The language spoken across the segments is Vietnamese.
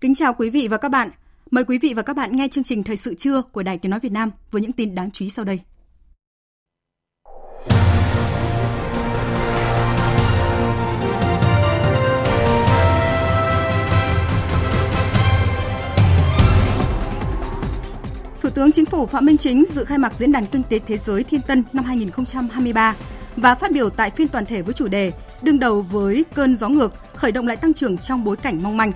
Kính chào quý vị và các bạn. Mời quý vị và các bạn nghe chương trình Thời sự trưa của Đài Tiếng Nói Việt Nam với những tin đáng chú ý sau đây. Thủ tướng Chính phủ Phạm Minh Chính dự khai mạc Diễn đàn Kinh tế Thế giới Thiên Tân năm 2023 và phát biểu tại phiên toàn thể với chủ đề đương đầu với cơn gió ngược, khởi động lại tăng trưởng trong bối cảnh mong manh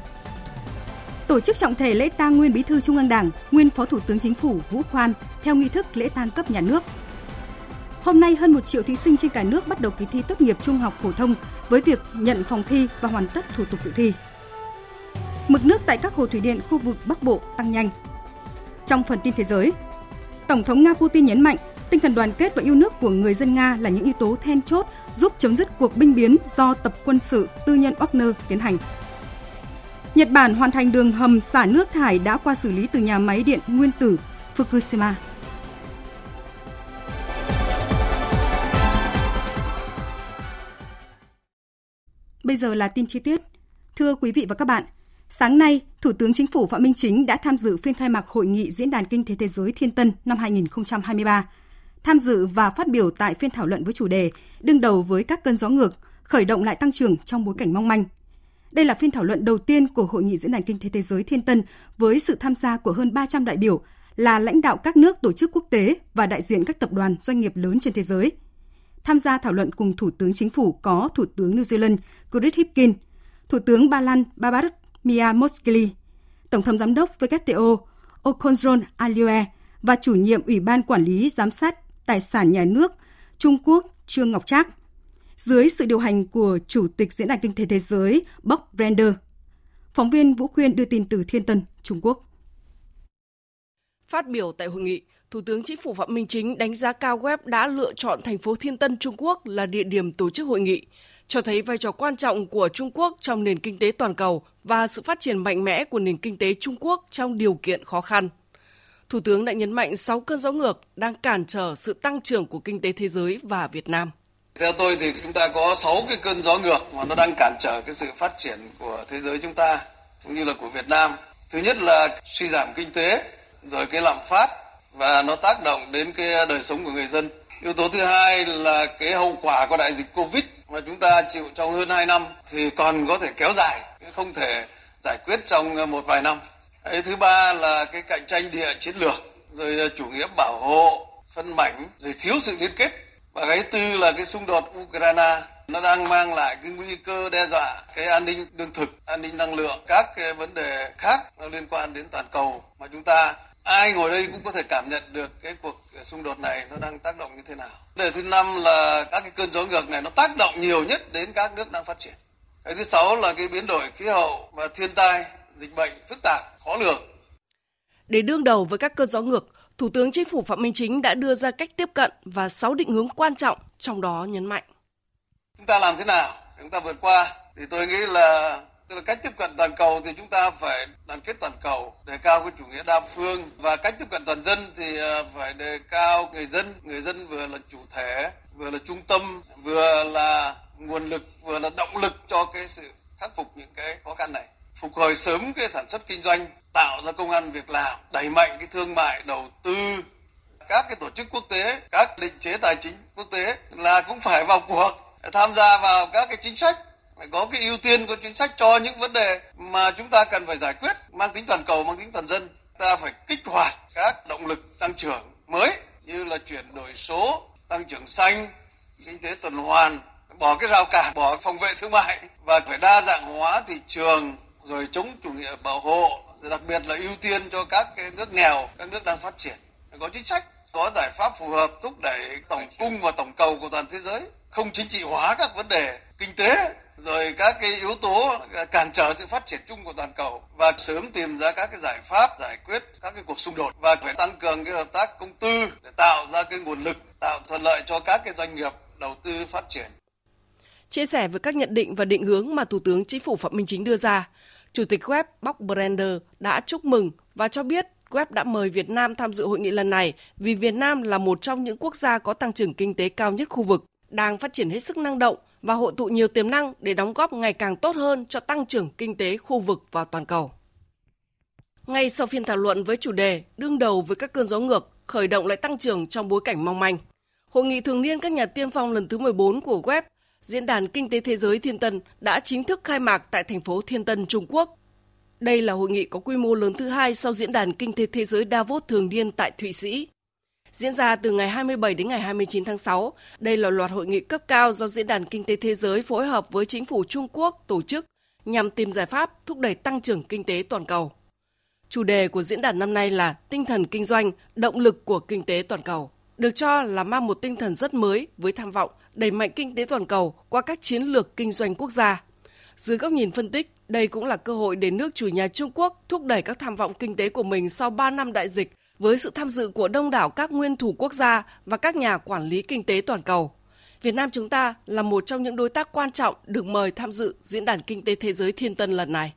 tổ chức trọng thể lễ tang nguyên Bí thư Trung ương Đảng, nguyên Phó Thủ tướng Chính phủ Vũ Khoan theo nghi thức lễ tang cấp nhà nước. Hôm nay hơn 1 triệu thí sinh trên cả nước bắt đầu kỳ thi tốt nghiệp trung học phổ thông với việc nhận phòng thi và hoàn tất thủ tục dự thi. Mực nước tại các hồ thủy điện khu vực Bắc Bộ tăng nhanh. Trong phần tin thế giới, Tổng thống Nga Putin nhấn mạnh tinh thần đoàn kết và yêu nước của người dân Nga là những yếu tố then chốt giúp chấm dứt cuộc binh biến do tập quân sự tư nhân Wagner tiến hành. Nhật Bản hoàn thành đường hầm xả nước thải đã qua xử lý từ nhà máy điện nguyên tử Fukushima. Bây giờ là tin chi tiết. Thưa quý vị và các bạn, sáng nay, Thủ tướng Chính phủ Phạm Minh Chính đã tham dự phiên khai mạc hội nghị Diễn đàn Kinh tế Thế giới Thiên Tân năm 2023. Tham dự và phát biểu tại phiên thảo luận với chủ đề đương đầu với các cơn gió ngược, khởi động lại tăng trưởng trong bối cảnh mong manh, đây là phiên thảo luận đầu tiên của Hội nghị Diễn đàn Kinh tế Thế giới Thiên Tân với sự tham gia của hơn 300 đại biểu là lãnh đạo các nước tổ chức quốc tế và đại diện các tập đoàn doanh nghiệp lớn trên thế giới. Tham gia thảo luận cùng Thủ tướng Chính phủ có Thủ tướng New Zealand Chris Hipkin, Thủ tướng Ba Lan Babat Mia Moskili, Tổng thống Giám đốc WTO Okonjon Aliue và chủ nhiệm Ủy ban Quản lý Giám sát Tài sản Nhà nước Trung Quốc Trương Ngọc Trác dưới sự điều hành của Chủ tịch Diễn đàn Kinh tế Thế giới Bob Brander. Phóng viên Vũ Khuyên đưa tin từ Thiên Tân, Trung Quốc. Phát biểu tại hội nghị, Thủ tướng Chính phủ Phạm Minh Chính đánh giá cao web đã lựa chọn thành phố Thiên Tân, Trung Quốc là địa điểm tổ chức hội nghị, cho thấy vai trò quan trọng của Trung Quốc trong nền kinh tế toàn cầu và sự phát triển mạnh mẽ của nền kinh tế Trung Quốc trong điều kiện khó khăn. Thủ tướng đã nhấn mạnh 6 cơn gió ngược đang cản trở sự tăng trưởng của kinh tế thế giới và Việt Nam. Theo tôi thì chúng ta có 6 cái cơn gió ngược mà nó đang cản trở cái sự phát triển của thế giới chúng ta cũng như là của Việt Nam. Thứ nhất là suy giảm kinh tế, rồi cái lạm phát và nó tác động đến cái đời sống của người dân. Yếu tố thứ hai là cái hậu quả của đại dịch Covid mà chúng ta chịu trong hơn 2 năm thì còn có thể kéo dài, không thể giải quyết trong một vài năm. Cái thứ ba là cái cạnh tranh địa chiến lược, rồi chủ nghĩa bảo hộ, phân mảnh, rồi thiếu sự liên kết và cái tư là cái xung đột Ukraine nó đang mang lại cái nguy cơ đe dọa cái an ninh lương thực, an ninh năng lượng, các cái vấn đề khác nó liên quan đến toàn cầu mà chúng ta ai ngồi đây cũng có thể cảm nhận được cái cuộc xung đột này nó đang tác động như thế nào. Vấn đề thứ năm là các cái cơn gió ngược này nó tác động nhiều nhất đến các nước đang phát triển. Cái thứ sáu là cái biến đổi khí hậu và thiên tai, dịch bệnh phức tạp, khó lường. Để đương đầu với các cơn gió ngược, Thủ tướng Chính phủ Phạm Minh Chính đã đưa ra cách tiếp cận và 6 định hướng quan trọng, trong đó nhấn mạnh. Chúng ta làm thế nào để chúng ta vượt qua? Thì tôi nghĩ là tức là cách tiếp cận toàn cầu thì chúng ta phải đoàn kết toàn cầu, đề cao cái chủ nghĩa đa phương và cách tiếp cận toàn dân thì ờ, phải đề cao người dân, người dân vừa là chủ thể, vừa là trung tâm, vừa là nguồn lực, vừa là động lực cho cái sự khắc phục những cái khó khăn này phục hồi sớm cái sản xuất kinh doanh tạo ra công an việc làm đẩy mạnh cái thương mại đầu tư các cái tổ chức quốc tế các định chế tài chính quốc tế là cũng phải vào cuộc tham gia vào các cái chính sách phải có cái ưu tiên có chính sách cho những vấn đề mà chúng ta cần phải giải quyết mang tính toàn cầu mang tính toàn dân. Ta phải kích hoạt các động lực tăng trưởng mới như là chuyển đổi số tăng trưởng xanh kinh tế tuần hoàn bỏ cái rào cản, bỏ phòng vệ thương mại và phải đa dạng hóa thị trường rồi chống chủ nghĩa bảo hộ, đặc biệt là ưu tiên cho các cái nước nghèo, các nước đang phát triển. Có chính sách, có giải pháp phù hợp thúc đẩy tổng cung và tổng cầu của toàn thế giới, không chính trị hóa các vấn đề kinh tế rồi các cái yếu tố cản trở sự phát triển chung của toàn cầu và sớm tìm ra các cái giải pháp giải quyết các cái cuộc xung đột và phải tăng cường cái hợp tác công tư để tạo ra cái nguồn lực tạo thuận lợi cho các cái doanh nghiệp đầu tư phát triển. Chia sẻ với các nhận định và định hướng mà Thủ tướng Chính phủ Phạm Minh Chính đưa ra, Chủ tịch web Box Brander đã chúc mừng và cho biết web đã mời Việt Nam tham dự hội nghị lần này vì Việt Nam là một trong những quốc gia có tăng trưởng kinh tế cao nhất khu vực, đang phát triển hết sức năng động và hội tụ nhiều tiềm năng để đóng góp ngày càng tốt hơn cho tăng trưởng kinh tế khu vực và toàn cầu. Ngay sau phiên thảo luận với chủ đề đương đầu với các cơn gió ngược, khởi động lại tăng trưởng trong bối cảnh mong manh, Hội nghị thường niên các nhà tiên phong lần thứ 14 của web Diễn đàn Kinh tế Thế giới Thiên Tân đã chính thức khai mạc tại thành phố Thiên Tân, Trung Quốc. Đây là hội nghị có quy mô lớn thứ hai sau Diễn đàn Kinh tế Thế giới Davos thường niên tại Thụy Sĩ diễn ra từ ngày 27 đến ngày 29 tháng 6. Đây là loạt hội nghị cấp cao do Diễn đàn Kinh tế Thế giới phối hợp với chính phủ Trung Quốc tổ chức nhằm tìm giải pháp thúc đẩy tăng trưởng kinh tế toàn cầu. Chủ đề của diễn đàn năm nay là tinh thần kinh doanh, động lực của kinh tế toàn cầu. Được cho là mang một tinh thần rất mới với tham vọng đẩy mạnh kinh tế toàn cầu qua các chiến lược kinh doanh quốc gia. Dưới góc nhìn phân tích, đây cũng là cơ hội để nước chủ nhà Trung Quốc thúc đẩy các tham vọng kinh tế của mình sau 3 năm đại dịch với sự tham dự của đông đảo các nguyên thủ quốc gia và các nhà quản lý kinh tế toàn cầu. Việt Nam chúng ta là một trong những đối tác quan trọng được mời tham dự Diễn đàn Kinh tế Thế giới Thiên Tân lần này.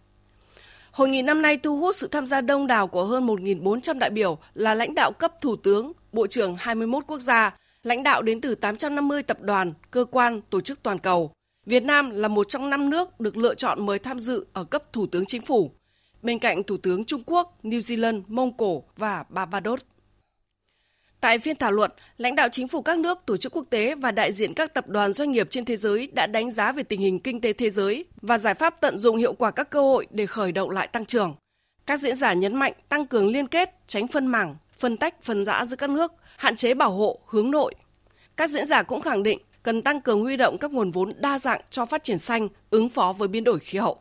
Hội nghị năm nay thu hút sự tham gia đông đảo của hơn 1.400 đại biểu là lãnh đạo cấp thủ tướng, bộ trưởng 21 quốc gia, lãnh đạo đến từ 850 tập đoàn, cơ quan, tổ chức toàn cầu. Việt Nam là một trong năm nước được lựa chọn mời tham dự ở cấp thủ tướng chính phủ bên cạnh Thủ tướng Trung Quốc, New Zealand, Mông Cổ và Barbados. Tại phiên thảo luận, lãnh đạo chính phủ các nước, tổ chức quốc tế và đại diện các tập đoàn doanh nghiệp trên thế giới đã đánh giá về tình hình kinh tế thế giới và giải pháp tận dụng hiệu quả các cơ hội để khởi động lại tăng trưởng. Các diễn giả nhấn mạnh tăng cường liên kết, tránh phân mảng, phân tách, phân rã giữa các nước, hạn chế bảo hộ, hướng nội. Các diễn giả cũng khẳng định cần tăng cường huy động các nguồn vốn đa dạng cho phát triển xanh, ứng phó với biến đổi khí hậu.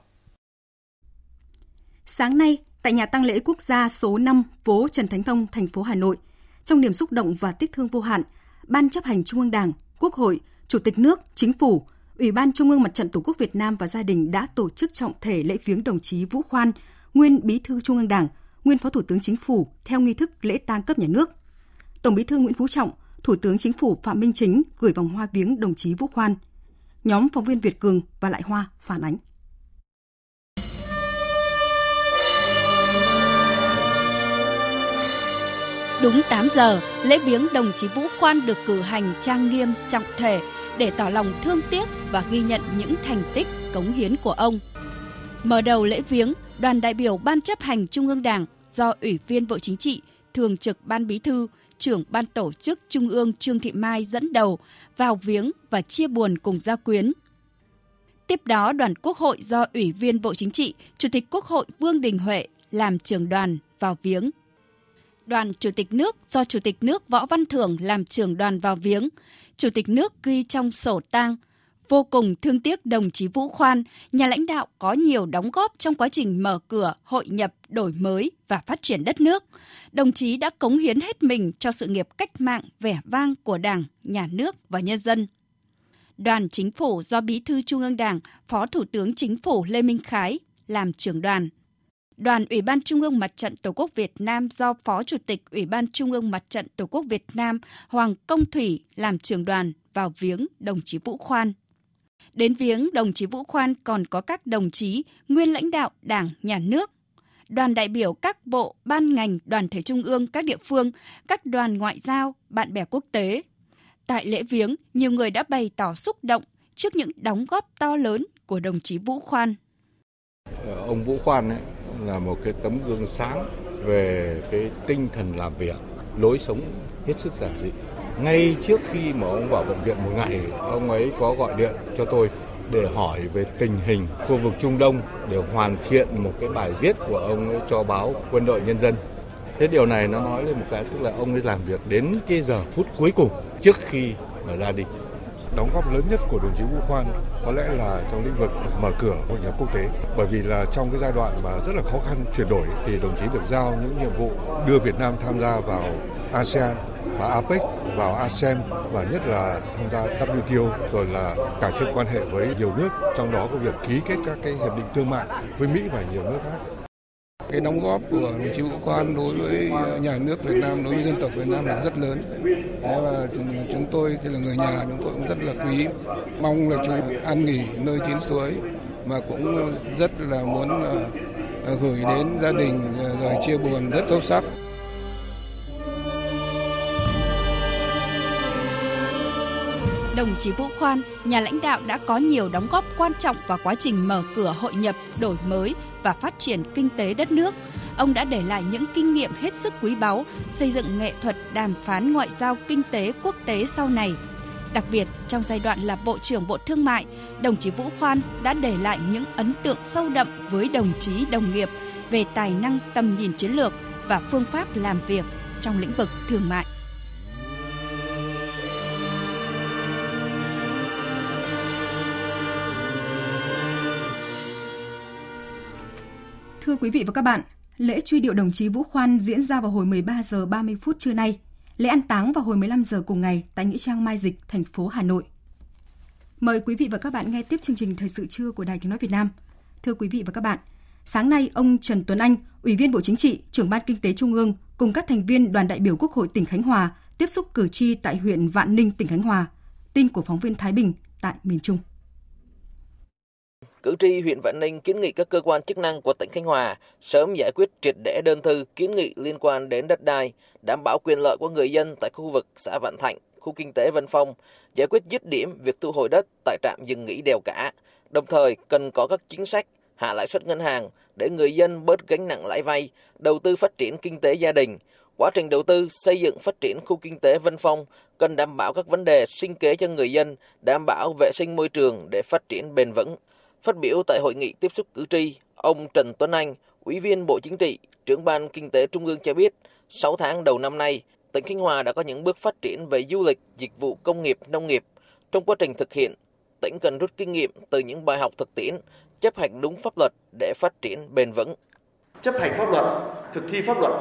Sáng nay, tại nhà tang lễ quốc gia số 5, phố Trần Thánh Tông, thành phố Hà Nội, trong niềm xúc động và tiếc thương vô hạn, Ban chấp hành Trung ương Đảng, Quốc hội, Chủ tịch nước, Chính phủ, Ủy ban Trung ương Mặt trận Tổ quốc Việt Nam và gia đình đã tổ chức trọng thể lễ viếng đồng chí Vũ Khoan, nguyên Bí thư Trung ương Đảng, nguyên Phó Thủ tướng Chính phủ theo nghi thức lễ tang cấp nhà nước. Tổng Bí thư Nguyễn Phú Trọng, Thủ tướng Chính phủ Phạm Minh Chính gửi vòng hoa viếng đồng chí Vũ Khoan. Nhóm phóng viên Việt Cường và Lại Hoa phản ánh. Đúng 8 giờ, lễ viếng đồng chí Vũ Khoan được cử hành trang nghiêm trọng thể để tỏ lòng thương tiếc và ghi nhận những thành tích cống hiến của ông. Mở đầu lễ viếng, đoàn đại biểu Ban chấp hành Trung ương Đảng do Ủy viên Bộ Chính trị, Thường trực Ban Bí thư, trưởng Ban Tổ chức Trung ương Trương Thị Mai dẫn đầu vào viếng và chia buồn cùng gia quyến. Tiếp đó, đoàn Quốc hội do Ủy viên Bộ Chính trị, Chủ tịch Quốc hội Vương Đình Huệ làm trưởng đoàn vào viếng đoàn Chủ tịch nước do Chủ tịch nước Võ Văn Thưởng làm trưởng đoàn vào viếng. Chủ tịch nước ghi trong sổ tang vô cùng thương tiếc đồng chí Vũ Khoan, nhà lãnh đạo có nhiều đóng góp trong quá trình mở cửa, hội nhập, đổi mới và phát triển đất nước. Đồng chí đã cống hiến hết mình cho sự nghiệp cách mạng vẻ vang của Đảng, Nhà nước và nhân dân. Đoàn chính phủ do Bí thư Trung ương Đảng, Phó Thủ tướng Chính phủ Lê Minh Khái làm trưởng đoàn đoàn Ủy ban Trung ương Mặt trận Tổ quốc Việt Nam do Phó Chủ tịch Ủy ban Trung ương Mặt trận Tổ quốc Việt Nam Hoàng Công Thủy làm trưởng đoàn vào viếng đồng chí Vũ Khoan. Đến viếng đồng chí Vũ Khoan còn có các đồng chí nguyên lãnh đạo Đảng, Nhà nước, đoàn đại biểu các bộ, ban ngành, đoàn thể trung ương các địa phương, các đoàn ngoại giao, bạn bè quốc tế. Tại lễ viếng, nhiều người đã bày tỏ xúc động trước những đóng góp to lớn của đồng chí Vũ Khoan. Ờ, ông Vũ Khoan ấy, là một cái tấm gương sáng về cái tinh thần làm việc, lối sống hết sức giản dị. Ngay trước khi mà ông vào bệnh viện một ngày, ông ấy có gọi điện cho tôi để hỏi về tình hình khu vực Trung Đông để hoàn thiện một cái bài viết của ông ấy cho báo Quân đội Nhân dân. Thế điều này nó nói lên một cái tức là ông ấy làm việc đến cái giờ phút cuối cùng trước khi mà ra đi. đóng góp lớn nhất của đồng chí Vũ Khoan có lẽ là trong lĩnh vực mở cửa hội nhập quốc tế. Bởi vì là trong cái giai đoạn mà rất là khó khăn chuyển đổi thì đồng chí được giao những nhiệm vụ đưa Việt Nam tham gia vào ASEAN và APEC vào ASEM và nhất là tham gia WTO rồi là cải thiện quan hệ với nhiều nước trong đó có việc ký kết các cái hiệp định thương mại với Mỹ và nhiều nước khác. Cái đóng góp của đồng chí Vũ Khoan đối với ờ, nhà nước Việt Nam, đối với dân tộc Việt Nam là rất lớn. Thế và chúng tôi thì là người nhà, chúng tôi cũng rất là quý. Mong là chú an nghỉ nơi chín suối và cũng ờ, rất là muốn ờ, gửi đến gia đình lời chia buồn rất sâu sắc. Đồng chí Vũ Khoan, nhà lãnh đạo đã có nhiều đóng góp quan trọng vào quá trình mở cửa hội nhập, đổi mới và phát triển kinh tế đất nước. Ông đã để lại những kinh nghiệm hết sức quý báu xây dựng nghệ thuật đàm phán ngoại giao kinh tế quốc tế sau này. Đặc biệt, trong giai đoạn là Bộ trưởng Bộ Thương mại, đồng chí Vũ Khoan đã để lại những ấn tượng sâu đậm với đồng chí đồng nghiệp về tài năng tầm nhìn chiến lược và phương pháp làm việc trong lĩnh vực thương mại. Thưa quý vị và các bạn, lễ truy điệu đồng chí Vũ Khoan diễn ra vào hồi 13 giờ 30 phút trưa nay. Lễ an táng vào hồi 15 giờ cùng ngày tại nghĩa trang Mai Dịch, thành phố Hà Nội. Mời quý vị và các bạn nghe tiếp chương trình thời sự trưa của Đài Tiếng nói Việt Nam. Thưa quý vị và các bạn, sáng nay ông Trần Tuấn Anh, Ủy viên Bộ Chính trị, trưởng ban Kinh tế Trung ương cùng các thành viên đoàn đại biểu Quốc hội tỉnh Khánh Hòa tiếp xúc cử tri tại huyện Vạn Ninh, tỉnh Khánh Hòa. Tin của phóng viên Thái Bình tại miền Trung. Cử tri huyện Vạn Ninh kiến nghị các cơ quan chức năng của tỉnh Khánh Hòa sớm giải quyết triệt để đơn thư kiến nghị liên quan đến đất đai, đảm bảo quyền lợi của người dân tại khu vực xã Vạn Thạnh, khu kinh tế Vân Phong, giải quyết dứt điểm việc thu hồi đất tại trạm dừng nghỉ đèo cả. Đồng thời cần có các chính sách hạ lãi suất ngân hàng để người dân bớt gánh nặng lãi vay, đầu tư phát triển kinh tế gia đình. Quá trình đầu tư xây dựng phát triển khu kinh tế Vân Phong cần đảm bảo các vấn đề sinh kế cho người dân, đảm bảo vệ sinh môi trường để phát triển bền vững. Phát biểu tại hội nghị tiếp xúc cử tri, ông Trần Tuấn Anh, Ủy viên Bộ Chính trị, trưởng ban Kinh tế Trung ương cho biết, 6 tháng đầu năm nay, tỉnh Khánh Hòa đã có những bước phát triển về du lịch, dịch vụ công nghiệp, nông nghiệp. Trong quá trình thực hiện, tỉnh cần rút kinh nghiệm từ những bài học thực tiễn, chấp hành đúng pháp luật để phát triển bền vững. Chấp hành pháp luật, thực thi pháp luật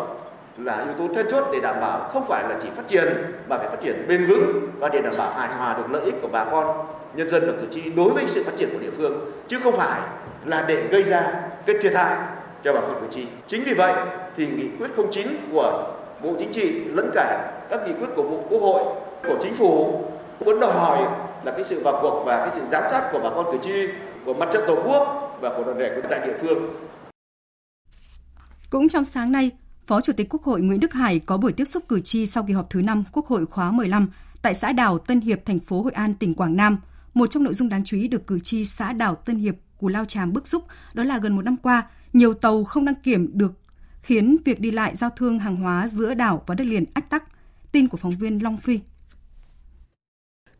là yếu tố then chốt để đảm bảo không phải là chỉ phát triển mà phải phát triển bền vững và để đảm bảo hài hòa được lợi ích của bà con nhân dân và cử tri đối với sự phát triển của địa phương chứ không phải là để gây ra cái thiệt hại cho bà con cử tri. Chính vì vậy thì nghị quyết 09 của Bộ Chính trị lẫn cả các nghị quyết của Bộ Quốc hội, của Chính phủ cũng đòi hỏi là cái sự vào cuộc và cái sự giám sát của bà con cử tri, của mặt trận tổ quốc và của đoàn thể tại địa phương. Cũng trong sáng nay, Phó Chủ tịch Quốc hội Nguyễn Đức Hải có buổi tiếp xúc cử tri sau kỳ họp thứ 5 Quốc hội khóa 15 tại xã Đảo Tân Hiệp, thành phố Hội An, tỉnh Quảng Nam. Một trong nội dung đáng chú ý được cử tri xã Đảo Tân Hiệp, Cù Lao Tràm bức xúc đó là gần một năm qua, nhiều tàu không đăng kiểm được khiến việc đi lại giao thương hàng hóa giữa đảo và đất liền ách tắc. Tin của phóng viên Long Phi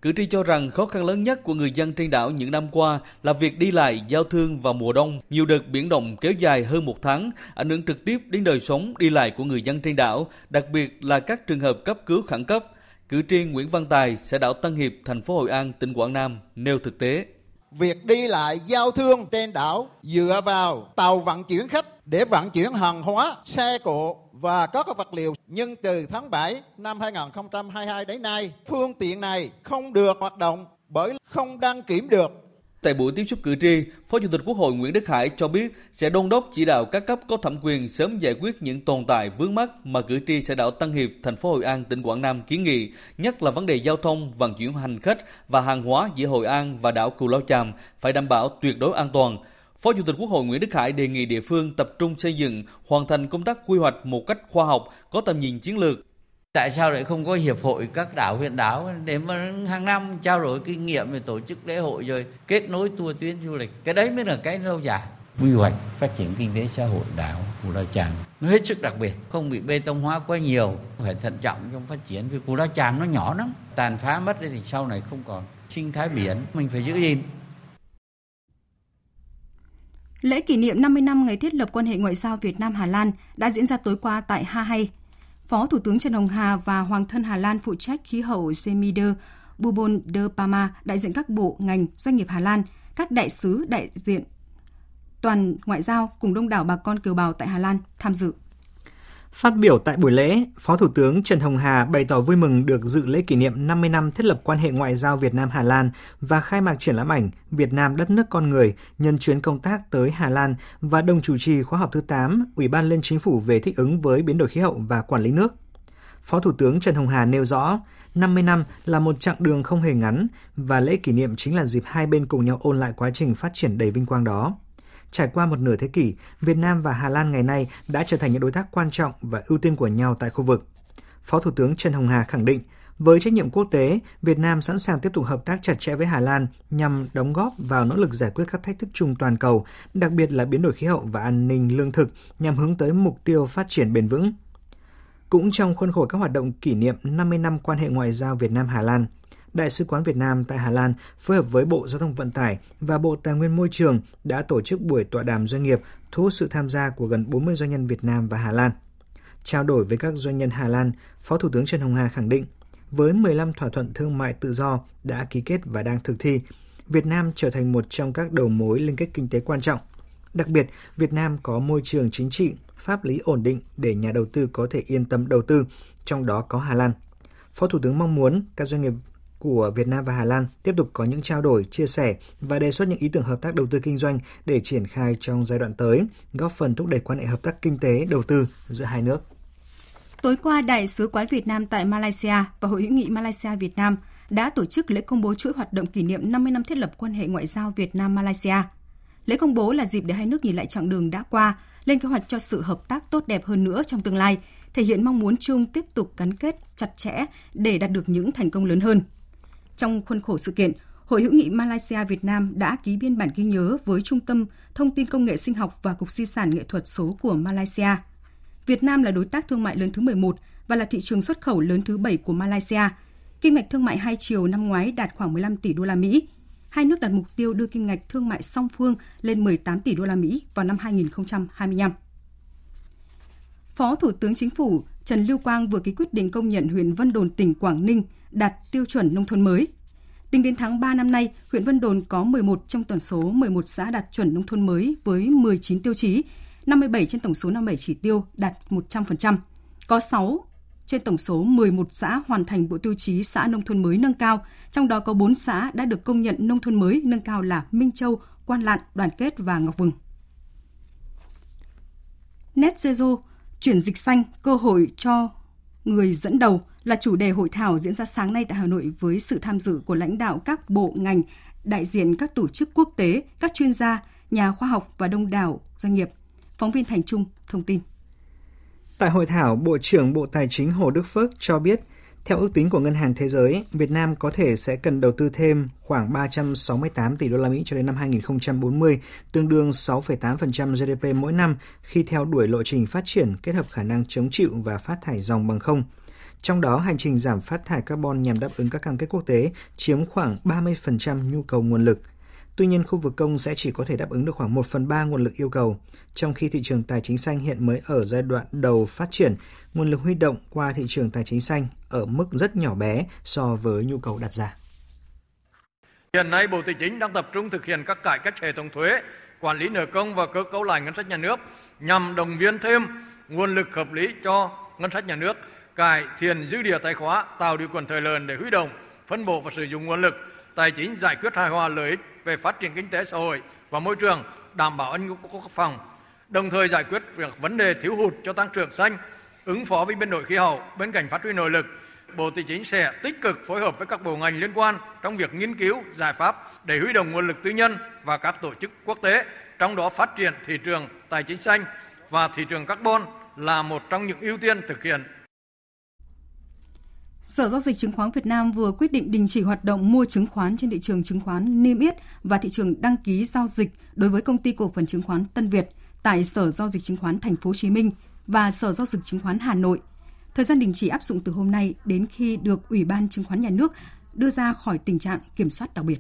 Cử tri cho rằng khó khăn lớn nhất của người dân trên đảo những năm qua là việc đi lại, giao thương vào mùa đông. Nhiều đợt biển động kéo dài hơn một tháng, ảnh hưởng trực tiếp đến đời sống đi lại của người dân trên đảo, đặc biệt là các trường hợp cấp cứu khẩn cấp. Cử tri Nguyễn Văn Tài, xã đảo Tân Hiệp, thành phố Hội An, tỉnh Quảng Nam nêu thực tế. Việc đi lại giao thương trên đảo dựa vào tàu vận chuyển khách để vận chuyển hàng hóa, xe cộ và các vật liệu. Nhưng từ tháng 7 năm 2022 đến nay, phương tiện này không được hoạt động bởi không đăng kiểm được. Tại buổi tiếp xúc cử tri, Phó Chủ tịch Quốc hội Nguyễn Đức Hải cho biết sẽ đôn đốc chỉ đạo các cấp có thẩm quyền sớm giải quyết những tồn tại vướng mắc mà cử tri xã đảo Tân Hiệp, thành phố Hội An, tỉnh Quảng Nam kiến nghị, nhất là vấn đề giao thông, vận chuyển hành khách và hàng hóa giữa Hội An và đảo Cù Lao Chàm phải đảm bảo tuyệt đối an toàn. Phó Chủ tịch Quốc hội Nguyễn Đức Hải đề nghị địa phương tập trung xây dựng, hoàn thành công tác quy hoạch một cách khoa học, có tầm nhìn chiến lược. Tại sao lại không có hiệp hội các đảo huyện đảo để mà hàng năm trao đổi kinh nghiệm về tổ chức lễ hội rồi kết nối tour tuyến du lịch. Cái đấy mới là cái lâu dài. Quy hoạch phát triển kinh tế xã hội đảo Cù Lao Chàm nó hết sức đặc biệt, không bị bê tông hóa quá nhiều, phải thận trọng trong phát triển vì Cù Lao Chàm nó nhỏ lắm, tàn phá mất thì sau này không còn sinh thái biển mình phải giữ gìn Lễ kỷ niệm 50 năm ngày thiết lập quan hệ ngoại giao Việt Nam Hà Lan đã diễn ra tối qua tại Ha Hay. Phó Thủ tướng Trần Hồng Hà và Hoàng thân Hà Lan phụ trách khí hậu Zemider Bubon de Pama, đại diện các bộ, ngành, doanh nghiệp Hà Lan, các đại sứ đại diện toàn ngoại giao cùng đông đảo bà con kiều bào tại Hà Lan tham dự. Phát biểu tại buổi lễ, Phó Thủ tướng Trần Hồng Hà bày tỏ vui mừng được dự lễ kỷ niệm 50 năm thiết lập quan hệ ngoại giao Việt Nam Hà Lan và khai mạc triển lãm ảnh Việt Nam đất nước con người nhân chuyến công tác tới Hà Lan và đồng chủ trì khóa họp thứ 8 Ủy ban Liên Chính phủ về thích ứng với biến đổi khí hậu và quản lý nước. Phó Thủ tướng Trần Hồng Hà nêu rõ, 50 năm là một chặng đường không hề ngắn và lễ kỷ niệm chính là dịp hai bên cùng nhau ôn lại quá trình phát triển đầy vinh quang đó. Trải qua một nửa thế kỷ, Việt Nam và Hà Lan ngày nay đã trở thành những đối tác quan trọng và ưu tiên của nhau tại khu vực. Phó Thủ tướng Trần Hồng Hà khẳng định, với trách nhiệm quốc tế, Việt Nam sẵn sàng tiếp tục hợp tác chặt chẽ với Hà Lan nhằm đóng góp vào nỗ lực giải quyết các thách thức chung toàn cầu, đặc biệt là biến đổi khí hậu và an ninh lương thực nhằm hướng tới mục tiêu phát triển bền vững. Cũng trong khuôn khổ các hoạt động kỷ niệm 50 năm quan hệ ngoại giao Việt Nam Hà Lan, Đại sứ quán Việt Nam tại Hà Lan phối hợp với Bộ Giao thông Vận tải và Bộ Tài nguyên Môi trường đã tổ chức buổi tọa đàm doanh nghiệp thu hút sự tham gia của gần 40 doanh nhân Việt Nam và Hà Lan. Trao đổi với các doanh nhân Hà Lan, Phó Thủ tướng Trần Hồng Hà khẳng định, với 15 thỏa thuận thương mại tự do đã ký kết và đang thực thi, Việt Nam trở thành một trong các đầu mối liên kết kinh tế quan trọng. Đặc biệt, Việt Nam có môi trường chính trị, pháp lý ổn định để nhà đầu tư có thể yên tâm đầu tư, trong đó có Hà Lan. Phó Thủ tướng mong muốn các doanh nghiệp của Việt Nam và Hà Lan tiếp tục có những trao đổi, chia sẻ và đề xuất những ý tưởng hợp tác đầu tư kinh doanh để triển khai trong giai đoạn tới, góp phần thúc đẩy quan hệ hợp tác kinh tế, đầu tư giữa hai nước. Tối qua, Đại sứ quán Việt Nam tại Malaysia và Hội hữu nghị Malaysia Việt Nam đã tổ chức lễ công bố chuỗi hoạt động kỷ niệm 50 năm thiết lập quan hệ ngoại giao Việt Nam Malaysia. Lễ công bố là dịp để hai nước nhìn lại chặng đường đã qua, lên kế hoạch cho sự hợp tác tốt đẹp hơn nữa trong tương lai, thể hiện mong muốn chung tiếp tục gắn kết chặt chẽ để đạt được những thành công lớn hơn. Trong khuôn khổ sự kiện, Hội hữu nghị Malaysia Việt Nam đã ký biên bản ghi nhớ với Trung tâm Thông tin Công nghệ Sinh học và Cục Di sản Nghệ thuật số của Malaysia. Việt Nam là đối tác thương mại lớn thứ 11 và là thị trường xuất khẩu lớn thứ 7 của Malaysia. Kim ngạch thương mại hai chiều năm ngoái đạt khoảng 15 tỷ đô la Mỹ. Hai nước đặt mục tiêu đưa kim ngạch thương mại song phương lên 18 tỷ đô la Mỹ vào năm 2025. Phó Thủ tướng Chính phủ Trần Lưu Quang vừa ký quyết định công nhận huyện Vân Đồn tỉnh Quảng Ninh đạt tiêu chuẩn nông thôn mới. Tính đến tháng 3 năm nay, huyện Vân Đồn có 11 trong tổng số 11 xã đạt chuẩn nông thôn mới với 19 tiêu chí, 57 trên tổng số 57 chỉ tiêu đạt 100%. Có 6 trên tổng số 11 xã hoàn thành bộ tiêu chí xã nông thôn mới nâng cao, trong đó có 4 xã đã được công nhận nông thôn mới nâng cao là Minh Châu, Quan Lạn, Đoàn Kết và Ngọc Vừng. Net Zero, chuyển dịch xanh, cơ hội cho người dẫn đầu là chủ đề hội thảo diễn ra sáng nay tại Hà Nội với sự tham dự của lãnh đạo các bộ ngành, đại diện các tổ chức quốc tế, các chuyên gia, nhà khoa học và đông đảo doanh nghiệp. Phóng viên Thành Trung thông tin. Tại hội thảo, Bộ trưởng Bộ Tài chính Hồ Đức Phước cho biết, theo ước tính của Ngân hàng Thế giới, Việt Nam có thể sẽ cần đầu tư thêm khoảng 368 tỷ đô la Mỹ cho đến năm 2040, tương đương 6,8% GDP mỗi năm khi theo đuổi lộ trình phát triển kết hợp khả năng chống chịu và phát thải dòng bằng không. Trong đó, hành trình giảm phát thải carbon nhằm đáp ứng các cam kết quốc tế chiếm khoảng 30% nhu cầu nguồn lực. Tuy nhiên, khu vực công sẽ chỉ có thể đáp ứng được khoảng 1 phần 3 nguồn lực yêu cầu, trong khi thị trường tài chính xanh hiện mới ở giai đoạn đầu phát triển, nguồn lực huy động qua thị trường tài chính xanh ở mức rất nhỏ bé so với nhu cầu đặt ra. Hiện nay Bộ Tài chính đang tập trung thực hiện các cải cách hệ thống thuế, quản lý nợ công và cơ cấu lại ngân sách nhà nước nhằm đồng viên thêm nguồn lực hợp lý cho ngân sách nhà nước, cải thiện dư địa tài khóa, tạo điều kiện thời lớn để huy động, phân bổ và sử dụng nguồn lực tài chính giải quyết hài hòa lợi ích về phát triển kinh tế xã hội và môi trường, đảm bảo an ninh quốc phòng, đồng thời giải quyết việc vấn đề thiếu hụt cho tăng trưởng xanh, ứng phó với biến đổi khí hậu bên cạnh phát huy nội lực. Bộ Tài chính sẽ tích cực phối hợp với các bộ ngành liên quan trong việc nghiên cứu giải pháp để huy động nguồn lực tư nhân và các tổ chức quốc tế, trong đó phát triển thị trường tài chính xanh và thị trường carbon là một trong những ưu tiên thực hiện Sở Giao dịch Chứng khoán Việt Nam vừa quyết định đình chỉ hoạt động mua chứng khoán trên thị trường chứng khoán niêm yết và thị trường đăng ký giao dịch đối với công ty cổ phần chứng khoán Tân Việt tại Sở Giao dịch Chứng khoán Thành phố Hồ Chí Minh và Sở Giao dịch Chứng khoán Hà Nội. Thời gian đình chỉ áp dụng từ hôm nay đến khi được Ủy ban Chứng khoán Nhà nước đưa ra khỏi tình trạng kiểm soát đặc biệt.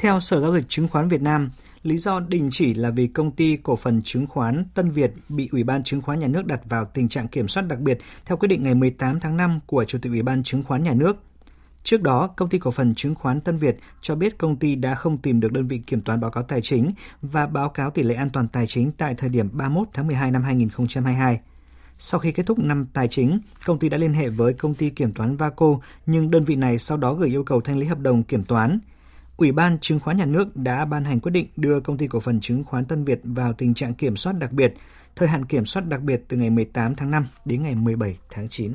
Theo Sở Giao dịch Chứng khoán Việt Nam, Lý do đình chỉ là vì công ty cổ phần chứng khoán Tân Việt bị Ủy ban Chứng khoán Nhà nước đặt vào tình trạng kiểm soát đặc biệt theo quyết định ngày 18 tháng 5 của Chủ tịch Ủy ban Chứng khoán Nhà nước. Trước đó, công ty cổ phần chứng khoán Tân Việt cho biết công ty đã không tìm được đơn vị kiểm toán báo cáo tài chính và báo cáo tỷ lệ an toàn tài chính tại thời điểm 31 tháng 12 năm 2022. Sau khi kết thúc năm tài chính, công ty đã liên hệ với công ty kiểm toán Vaco, nhưng đơn vị này sau đó gửi yêu cầu thanh lý hợp đồng kiểm toán. Ủy ban Chứng khoán Nhà nước đã ban hành quyết định đưa công ty cổ phần chứng khoán Tân Việt vào tình trạng kiểm soát đặc biệt, thời hạn kiểm soát đặc biệt từ ngày 18 tháng 5 đến ngày 17 tháng 9.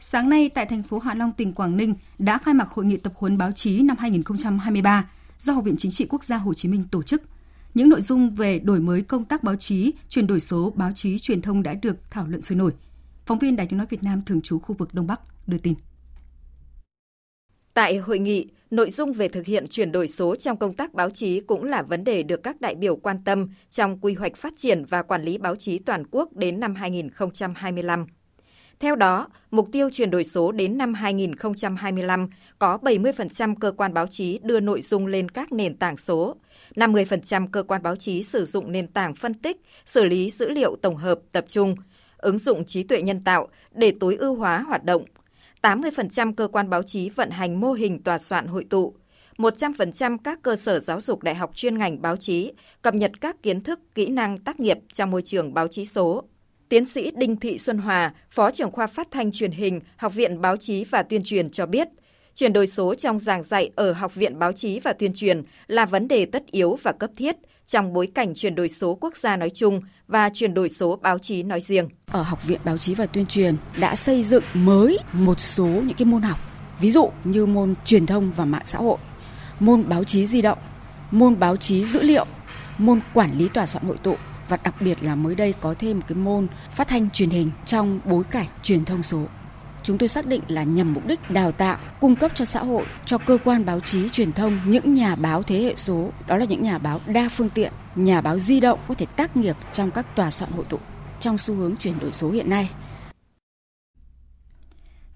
Sáng nay tại thành phố Hạ Long, tỉnh Quảng Ninh đã khai mạc hội nghị tập huấn báo chí năm 2023 do Học viện Chính trị Quốc gia Hồ Chí Minh tổ chức. Những nội dung về đổi mới công tác báo chí, chuyển đổi số báo chí truyền thông đã được thảo luận sôi nổi. Phóng viên Đài tiếng nói Việt Nam thường trú khu vực Đông Bắc đưa tin. Tại hội nghị, nội dung về thực hiện chuyển đổi số trong công tác báo chí cũng là vấn đề được các đại biểu quan tâm trong quy hoạch phát triển và quản lý báo chí toàn quốc đến năm 2025. Theo đó, mục tiêu chuyển đổi số đến năm 2025 có 70% cơ quan báo chí đưa nội dung lên các nền tảng số, 50% cơ quan báo chí sử dụng nền tảng phân tích, xử lý dữ liệu tổng hợp tập trung, ứng dụng trí tuệ nhân tạo để tối ưu hóa hoạt động. 80% cơ quan báo chí vận hành mô hình tòa soạn hội tụ. 100% các cơ sở giáo dục đại học chuyên ngành báo chí cập nhật các kiến thức, kỹ năng tác nghiệp trong môi trường báo chí số. Tiến sĩ Đinh Thị Xuân Hòa, Phó trưởng khoa Phát thanh truyền hình, Học viện Báo chí và Tuyên truyền cho biết, chuyển đổi số trong giảng dạy ở Học viện Báo chí và Tuyên truyền là vấn đề tất yếu và cấp thiết trong bối cảnh chuyển đổi số quốc gia nói chung và chuyển đổi số báo chí nói riêng. Ở Học viện Báo chí và Tuyên truyền đã xây dựng mới một số những cái môn học, ví dụ như môn truyền thông và mạng xã hội, môn báo chí di động, môn báo chí dữ liệu, môn quản lý tòa soạn hội tụ và đặc biệt là mới đây có thêm một cái môn phát thanh truyền hình trong bối cảnh truyền thông số. Chúng tôi xác định là nhằm mục đích đào tạo, cung cấp cho xã hội, cho cơ quan báo chí truyền thông những nhà báo thế hệ số, đó là những nhà báo đa phương tiện, nhà báo di động có thể tác nghiệp trong các tòa soạn hội tụ trong xu hướng chuyển đổi số hiện nay.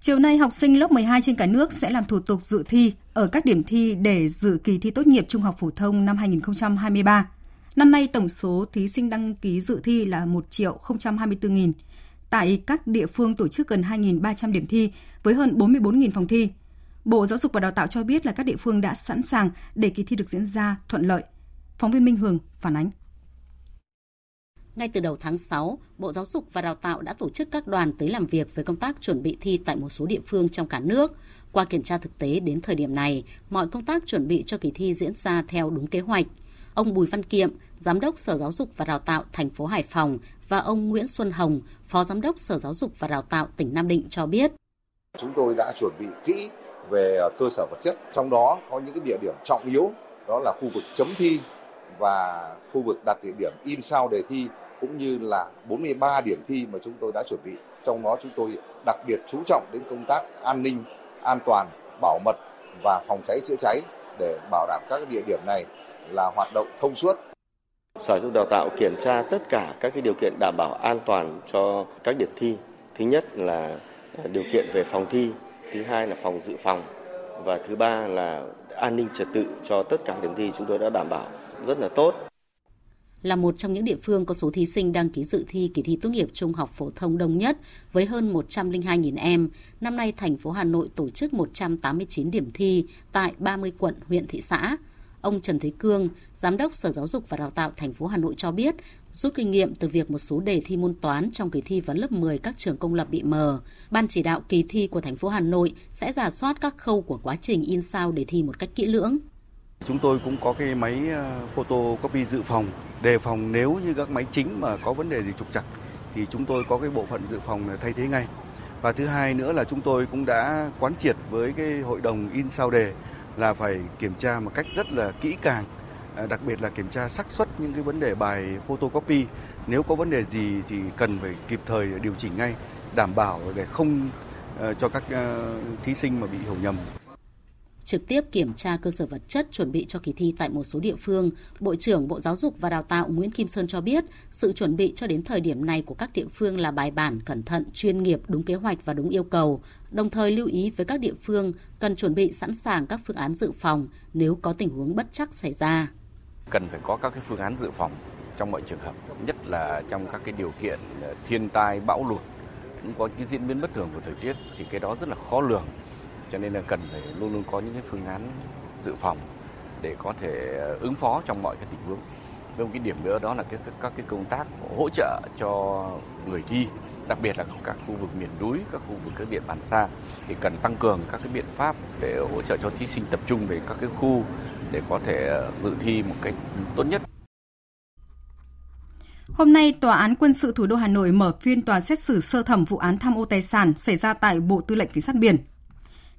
Chiều nay, học sinh lớp 12 trên cả nước sẽ làm thủ tục dự thi ở các điểm thi để dự kỳ thi tốt nghiệp trung học phổ thông năm 2023. Năm nay tổng số thí sinh đăng ký dự thi là 1 triệu 024 nghìn. Tại các địa phương tổ chức gần 2.300 điểm thi với hơn 44.000 phòng thi. Bộ Giáo dục và Đào tạo cho biết là các địa phương đã sẵn sàng để kỳ thi được diễn ra thuận lợi. Phóng viên Minh Hường phản ánh. Ngay từ đầu tháng 6, Bộ Giáo dục và Đào tạo đã tổ chức các đoàn tới làm việc về công tác chuẩn bị thi tại một số địa phương trong cả nước. Qua kiểm tra thực tế đến thời điểm này, mọi công tác chuẩn bị cho kỳ thi diễn ra theo đúng kế hoạch. Ông Bùi Văn Kiệm, Giám đốc Sở Giáo dục và Đào tạo thành phố Hải Phòng và ông Nguyễn Xuân Hồng, Phó Giám đốc Sở Giáo dục và Đào tạo tỉnh Nam Định cho biết. Chúng tôi đã chuẩn bị kỹ về à, cơ sở vật chất, trong đó có những cái địa điểm trọng yếu, đó là khu vực chấm thi và khu vực đặt địa điểm in sao đề thi cũng như là 43 điểm thi mà chúng tôi đã chuẩn bị. Trong đó chúng tôi đặc biệt chú trọng đến công tác an ninh, an toàn, bảo mật và phòng cháy chữa cháy để bảo đảm các địa điểm này là hoạt động thông suốt. Sở Giáo dục Đào tạo kiểm tra tất cả các cái điều kiện đảm bảo an toàn cho các điểm thi. Thứ nhất là điều kiện về phòng thi, thứ hai là phòng dự phòng và thứ ba là an ninh trật tự cho tất cả điểm thi chúng tôi đã đảm bảo rất là tốt. Là một trong những địa phương có số thí sinh đăng ký dự thi kỳ thi tốt nghiệp trung học phổ thông đông nhất với hơn 102.000 em, năm nay thành phố Hà Nội tổ chức 189 điểm thi tại 30 quận, huyện, thị xã. Ông Trần Thế Cương, Giám đốc Sở Giáo dục và Đào tạo thành phố Hà Nội cho biết, rút kinh nghiệm từ việc một số đề thi môn toán trong kỳ thi vào lớp 10 các trường công lập bị mờ, ban chỉ đạo kỳ thi của thành phố Hà Nội sẽ giả soát các khâu của quá trình in sao đề thi một cách kỹ lưỡng. Chúng tôi cũng có cái máy ờ, photocopy dự phòng, đề phòng nếu như các máy chính mà có vấn đề gì trục trặc thì chúng tôi có cái bộ phận dự phòng thay thế ngay. Và thứ hai nữa là chúng tôi cũng đã quán triệt với cái hội đồng in sao đề là phải kiểm tra một cách rất là kỹ càng à, đặc biệt là kiểm tra xác suất những cái vấn đề bài photocopy. Nếu có vấn đề gì thì cần phải kịp thời điều chỉnh ngay, đảm bảo để không ờ, cho các ờ, thí sinh mà bị hiểu nhầm trực tiếp kiểm tra cơ sở vật chất chuẩn bị cho kỳ thi tại một số địa phương, Bộ trưởng Bộ Giáo dục và Đào tạo Nguyễn Kim Sơn cho biết, sự chuẩn bị cho đến thời điểm này của các địa phương là bài bản, cẩn thận, chuyên nghiệp, đúng kế hoạch và đúng yêu cầu, đồng thời lưu ý với các địa phương cần chuẩn bị sẵn sàng các phương án dự phòng nếu có tình huống bất chắc xảy ra. Cần phải có các cái phương án dự phòng trong mọi trường hợp, nhất là trong các cái điều kiện ờ, thiên tai, bão lụt, cũng có cái diễn biến bất thường của thời tiết thì cái đó rất là khó lường cho nên là cần phải luôn luôn có những cái phương án dự phòng để có thể ứng phó trong mọi cái tình huống. Với một cái điểm nữa đó là cái, các cái công tác hỗ trợ cho người thi đặc biệt là các khu vực miền núi, các khu vực các địa bàn xa thì cần tăng cường các cái biện pháp để hỗ trợ cho thí sinh tập trung về các cái khu để có thể ờ, dự thi một cách tốt nhất. Hôm nay, Tòa án quân sự thủ đô Hà Nội mở phiên tòa xét xử sơ thẩm vụ án tham ô tài sản xảy ra tại Bộ Tư lệnh Cảnh sát biển.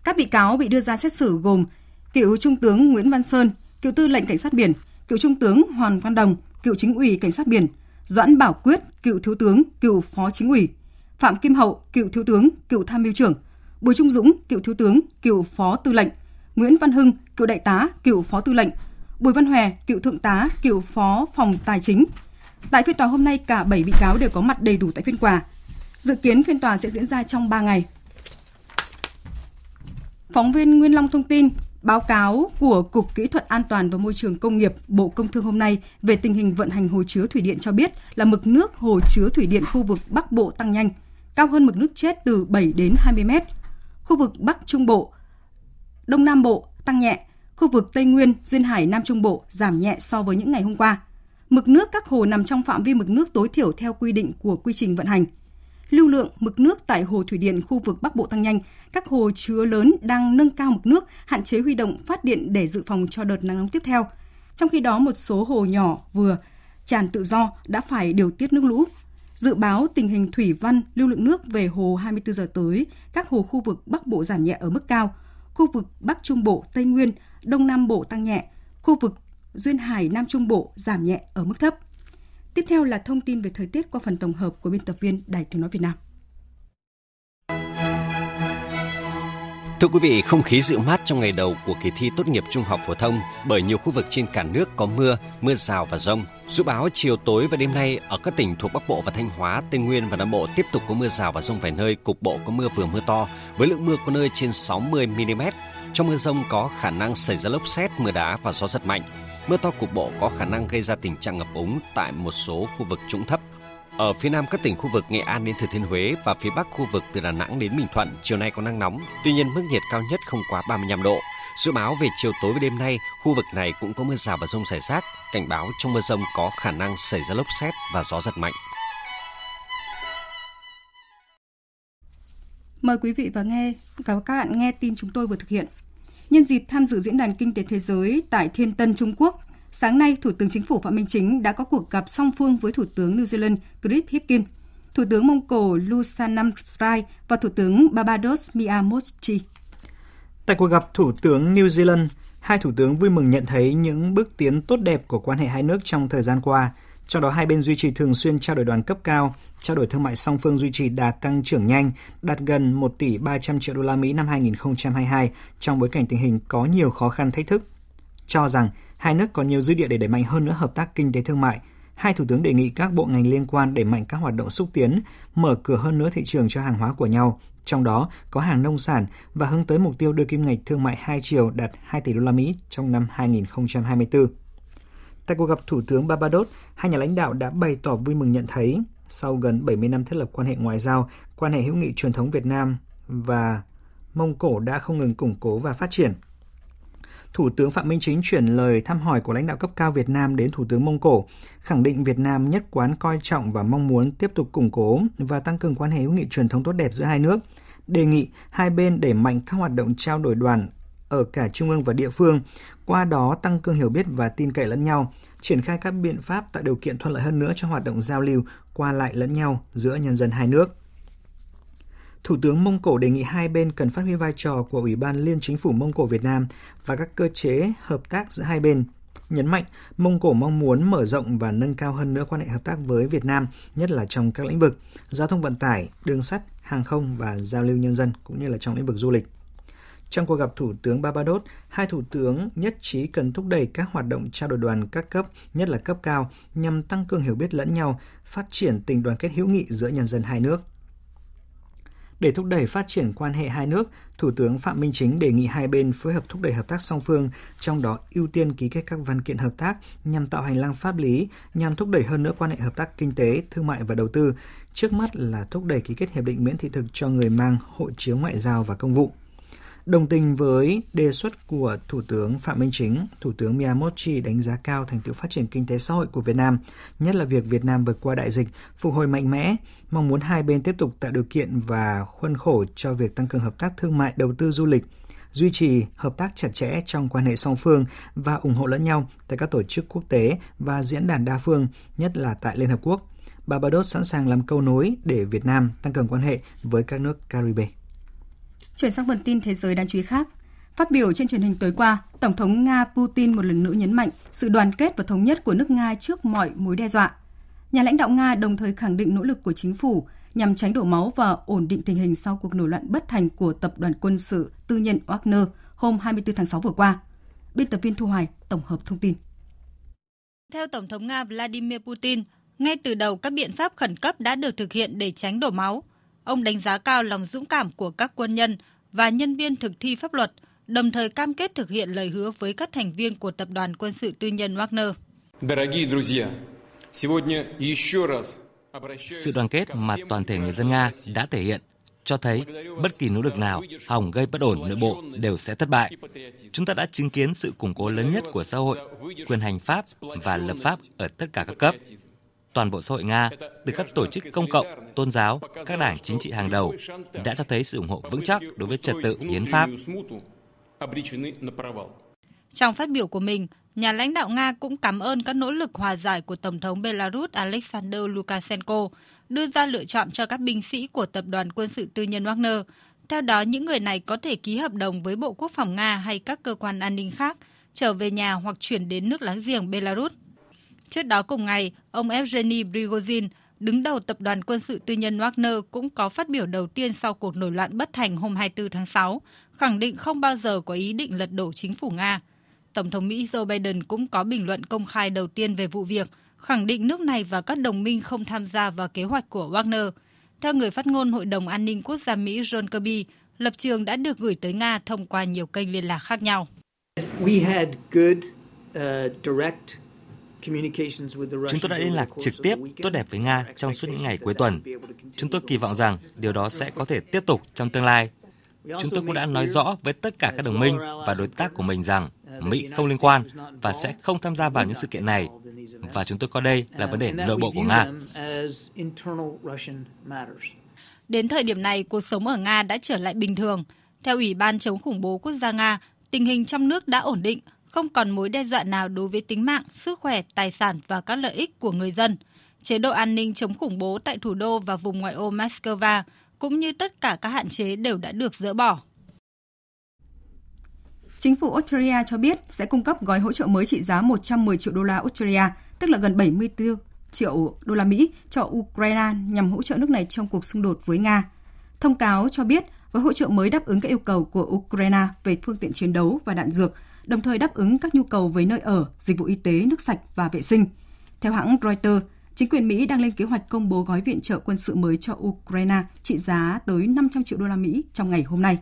Các bị cáo bị đưa ra xét xử gồm cựu Trung tướng Nguyễn Văn Sơn, cựu Tư lệnh Cảnh sát biển, cựu Trung tướng Hoàng Văn Đồng, cựu Chính ủy Cảnh sát biển, Doãn Bảo Quyết, cựu Thiếu tướng, cựu Phó Chính ủy, Phạm Kim Hậu, cựu Thiếu tướng, cựu Tham mưu trưởng, Bùi Trung Dũng, cựu Thiếu tướng, cựu Phó Tư lệnh, Nguyễn Văn Hưng, cựu Đại tá, cựu Phó Tư lệnh, Bùi Văn Hòe, cựu Thượng tá, cựu Phó Phòng Tài chính. Tại phiên tòa hôm nay, cả 7 bị cáo đều có mặt đầy đủ tại phiên tòa. Dự kiến phiên tòa sẽ diễn ra trong 3 ngày. Phóng viên Nguyên Long thông tin, Báo cáo của Cục Kỹ thuật An toàn và Môi trường Công nghiệp Bộ Công Thương hôm nay về tình hình vận hành hồ chứa thủy điện cho biết là mực nước hồ chứa thủy điện khu vực Bắc Bộ tăng nhanh, cao hơn mực nước chết từ 7 đến 20 mét. Khu vực Bắc Trung Bộ, Đông Nam Bộ tăng nhẹ, khu vực Tây Nguyên, Duyên Hải, Nam Trung Bộ giảm nhẹ so với những ngày hôm qua. Mực nước các hồ nằm trong phạm vi mực nước tối thiểu theo quy định của quy trình vận hành. Lưu lượng mực nước tại hồ thủy điện khu vực Bắc Bộ tăng nhanh, các hồ chứa lớn đang nâng cao mực nước, hạn chế huy động phát điện để dự phòng cho đợt nắng nóng tiếp theo. Trong khi đó, một số hồ nhỏ vừa tràn tự do đã phải điều tiết nước lũ. Dự báo tình hình thủy văn, lưu lượng nước về hồ 24 giờ tới, các hồ khu vực Bắc Bộ giảm nhẹ ở mức cao, khu vực Bắc Trung Bộ, Tây Nguyên, Đông Nam Bộ tăng nhẹ, khu vực Duyên Hải, Nam Trung Bộ giảm nhẹ ở mức thấp. Tiếp theo là thông tin về thời tiết qua phần tổng hợp của biên tập viên Đài Tiếng Nói Việt Nam. Thưa quý vị, không khí dịu mát trong ngày đầu của kỳ thi tốt nghiệp trung học phổ thông bởi nhiều khu vực trên cả nước có mưa, mưa rào và rông. Dự báo chiều tối và đêm nay ở các tỉnh thuộc Bắc Bộ và Thanh Hóa, Tây Nguyên và Nam Bộ tiếp tục có mưa rào và rông vài nơi, cục bộ có mưa vừa mưa to với lượng mưa có nơi trên 60 mm. Trong mưa rông có khả năng xảy ra lốc xét, mưa đá và gió giật mạnh. Mưa to cục bộ có khả năng gây ra tình trạng ngập úng tại một số khu vực trũng thấp. Ở phía nam các tỉnh khu vực Nghệ An đến Thừa Thiên Huế và phía bắc khu vực từ Đà Nẵng đến Bình Thuận chiều nay có nắng nóng, tuy nhiên mức nhiệt cao nhất không quá 35 độ. Dự báo về chiều tối và đêm nay, khu vực này cũng có mưa rào và rông rải rác, cảnh báo trong mưa rông có khả năng xảy ra lốc xét và gió giật mạnh. Mời quý vị và nghe các bạn nghe tin chúng tôi vừa thực hiện. Nhân dịp tham dự diễn đàn kinh tế thế giới tại Thiên Tân, Trung Quốc, sáng nay Thủ tướng Chính phủ Phạm Minh Chính đã có cuộc gặp song phương với Thủ tướng New Zealand Chris Hipkin, Thủ tướng Mông Cổ Lusanam Srai và Thủ tướng Barbados Mia Motchi. Tại cuộc gặp Thủ tướng New Zealand, hai thủ tướng vui mừng nhận thấy những bước tiến tốt đẹp của quan hệ hai nước trong thời gian qua, trong đó hai bên duy trì thường xuyên trao đổi đoàn cấp cao, trao đổi thương mại song phương duy trì đà tăng trưởng nhanh, đạt gần 1 tỷ 300 triệu đô la Mỹ năm 2022 trong bối cảnh tình hình có nhiều khó khăn thách thức. Cho rằng hai nước còn nhiều dư địa để đẩy mạnh hơn nữa hợp tác kinh tế thương mại, hai thủ tướng đề nghị các bộ ngành liên quan đẩy mạnh các hoạt động xúc tiến, mở cửa hơn nữa thị trường cho hàng hóa của nhau, trong đó có hàng nông sản và hướng tới mục tiêu đưa kim ngạch thương mại hai chiều đạt 2 tỷ đô la Mỹ trong năm 2024. Tại cuộc gặp Thủ tướng Barbados, hai nhà lãnh đạo đã bày tỏ vui mừng nhận thấy sau gần 70 năm thiết lập quan hệ ngoại giao, quan hệ hữu nghị truyền thống Việt Nam và Mông Cổ đã không ngừng củng cố và phát triển. Thủ tướng Phạm Minh Chính chuyển lời thăm hỏi của lãnh đạo cấp cao Việt Nam đến Thủ tướng Mông Cổ, khẳng định Việt Nam nhất quán coi trọng và mong muốn tiếp tục củng cố và tăng cường quan hệ hữu nghị truyền thống tốt đẹp giữa hai nước, đề nghị hai bên đẩy mạnh các hoạt động trao đổi đoàn ở cả trung ương và địa phương, qua đó tăng cường hiểu biết và tin cậy lẫn nhau, triển khai các biện pháp tạo điều kiện thuận lợi hơn nữa cho hoạt động giao lưu qua lại lẫn nhau giữa nhân dân hai nước. Thủ tướng Mông Cổ đề nghị hai bên cần phát huy vai trò của Ủy ban Liên Chính phủ Mông Cổ Việt Nam và các cơ chế hợp tác giữa hai bên. Nhấn mạnh, Mông Cổ mong muốn mở rộng và nâng cao hơn nữa quan hệ hợp tác với Việt Nam, nhất là trong các lĩnh vực giao thông vận tải, đường sắt, hàng không và giao lưu nhân dân, cũng như là trong lĩnh vực du lịch. Trong cuộc gặp Thủ tướng Barbados, hai thủ tướng nhất trí cần thúc đẩy các hoạt động trao đổi đoàn các cấp, nhất là cấp cao, nhằm tăng cường hiểu biết lẫn nhau, phát triển tình đoàn kết hữu nghị giữa nhân dân hai nước. Để thúc đẩy phát triển quan hệ hai nước, Thủ tướng Phạm Minh Chính đề nghị hai bên phối hợp thúc đẩy hợp tác song phương, trong đó ưu tiên ký kết các văn kiện hợp tác nhằm tạo hành lang pháp lý, nhằm thúc đẩy hơn nữa quan hệ hợp tác kinh tế, thương mại và đầu tư. Trước mắt là thúc đẩy ký kết hiệp định miễn thị thực cho người mang hộ chiếu ngoại giao và công vụ. Đồng tình với đề xuất của Thủ tướng Phạm Minh Chính, Thủ tướng Miyamochi đánh giá cao thành tựu phát triển kinh tế xã hội của Việt Nam, nhất là việc Việt Nam vượt qua đại dịch, phục hồi mạnh mẽ, mong muốn hai bên tiếp tục tạo điều kiện và khuôn khổ cho việc tăng cường hợp tác thương mại, đầu tư du lịch, duy trì hợp tác chặt chẽ trong quan hệ song phương và ủng hộ lẫn nhau tại các tổ chức quốc tế và diễn đàn đa phương, nhất là tại Liên Hợp Quốc. Barbados sẵn sàng làm câu nối để Việt Nam tăng cường quan hệ với các nước Caribe. Chuyển sang phần tin thế giới đáng chú ý khác. Phát biểu trên truyền hình tối qua, Tổng thống Nga Putin một lần nữa nhấn mạnh sự đoàn kết và thống nhất của nước Nga trước mọi mối đe dọa. Nhà lãnh đạo Nga đồng thời khẳng định nỗ lực của chính phủ nhằm tránh đổ máu và ổn định tình hình sau cuộc nổi loạn bất thành của tập đoàn quân sự tư nhân Wagner hôm 24 tháng 6 vừa qua. Biên tập viên Thu Hoài tổng hợp thông tin. Theo Tổng thống Nga Vladimir Putin, ngay từ đầu các biện pháp khẩn cấp đã được thực hiện để tránh đổ máu. Ông đánh giá cao lòng dũng cảm của các quân nhân và nhân viên thực thi pháp luật, đồng thời cam kết thực hiện lời hứa với các thành viên của tập đoàn quân sự tư nhân Wagner. Sự đoàn kết mà toàn thể người dân Nga đã thể hiện cho thấy bất kỳ nỗ lực nào hòng gây bất ổn nội bộ đều sẽ thất bại. Chúng ta đã chứng kiến sự củng cố lớn nhất của xã hội, quyền hành pháp và lập pháp ở tất cả các cấp. Toàn bộ xã hội Nga, từ các tổ chức công cộng, tôn giáo, các đảng chính trị hàng đầu, đã cho thấy sự ủng hộ vững chắc đối với trật tự hiến pháp. Trong phát biểu của mình, nhà lãnh đạo Nga cũng cảm ơn các nỗ lực hòa giải của Tổng thống Belarus Alexander Lukashenko, đưa ra lựa chọn cho các binh sĩ của tập đoàn quân sự tư nhân Wagner. Theo đó, những người này có thể ký hợp đồng với Bộ Quốc phòng Nga hay các cơ quan an ninh khác, trở về nhà hoặc chuyển đến nước láng giềng Belarus. Trước đó cùng ngày, ông Evgeny Prigozhin, đứng đầu tập đoàn quân sự tư nhân Wagner cũng có phát biểu đầu tiên sau cuộc nổi loạn bất thành hôm 24 tháng 6, khẳng định không bao giờ có ý định lật đổ chính phủ Nga. Tổng thống Mỹ Joe Biden cũng có bình luận công khai đầu tiên về vụ việc, khẳng định nước này và các đồng minh không tham gia vào kế hoạch của Wagner. Theo người phát ngôn Hội đồng An ninh Quốc gia Mỹ John Kirby, lập trường đã được gửi tới Nga thông qua nhiều kênh liên lạc khác nhau. We had good, uh, direct Chúng tôi đã liên lạc trực tiếp tốt đẹp với Nga trong suốt những ngày cuối tuần. Chúng tôi kỳ vọng rằng điều đó sẽ có thể tiếp tục trong tương lai. Chúng tôi cũng đã nói rõ với tất cả các đồng minh và đối tác của mình rằng Mỹ không liên quan và sẽ không tham gia vào những sự kiện này. Và chúng tôi coi đây là vấn đề nội bộ của Nga. Đến thời điểm này, cuộc sống ở Nga đã trở lại bình thường. Theo Ủy ban chống khủng bố quốc gia Nga, tình hình trong nước đã ổn định, không còn mối đe dọa nào đối với tính mạng, sức khỏe, tài sản và các lợi ích của người dân. Chế độ an ninh chống khủng bố tại thủ đô và vùng ngoại ô Moscow cũng như tất cả các hạn chế đều đã được dỡ bỏ. Chính phủ Australia cho biết sẽ cung cấp gói hỗ trợ mới trị giá 110 triệu đô la Australia, tức là gần 74 triệu đô la Mỹ cho Ukraine nhằm hỗ trợ nước này trong cuộc xung đột với Nga. Thông cáo cho biết gói hỗ trợ mới đáp ứng các yêu cầu của Ukraine về phương tiện chiến đấu và đạn dược, đồng thời đáp ứng các nhu cầu với nơi ở, dịch vụ y tế, nước sạch và vệ sinh. Theo hãng Reuters, chính quyền Mỹ đang lên kế hoạch công bố gói viện trợ quân sự mới cho Ukraine trị giá tới 500 triệu đô la Mỹ trong ngày hôm nay.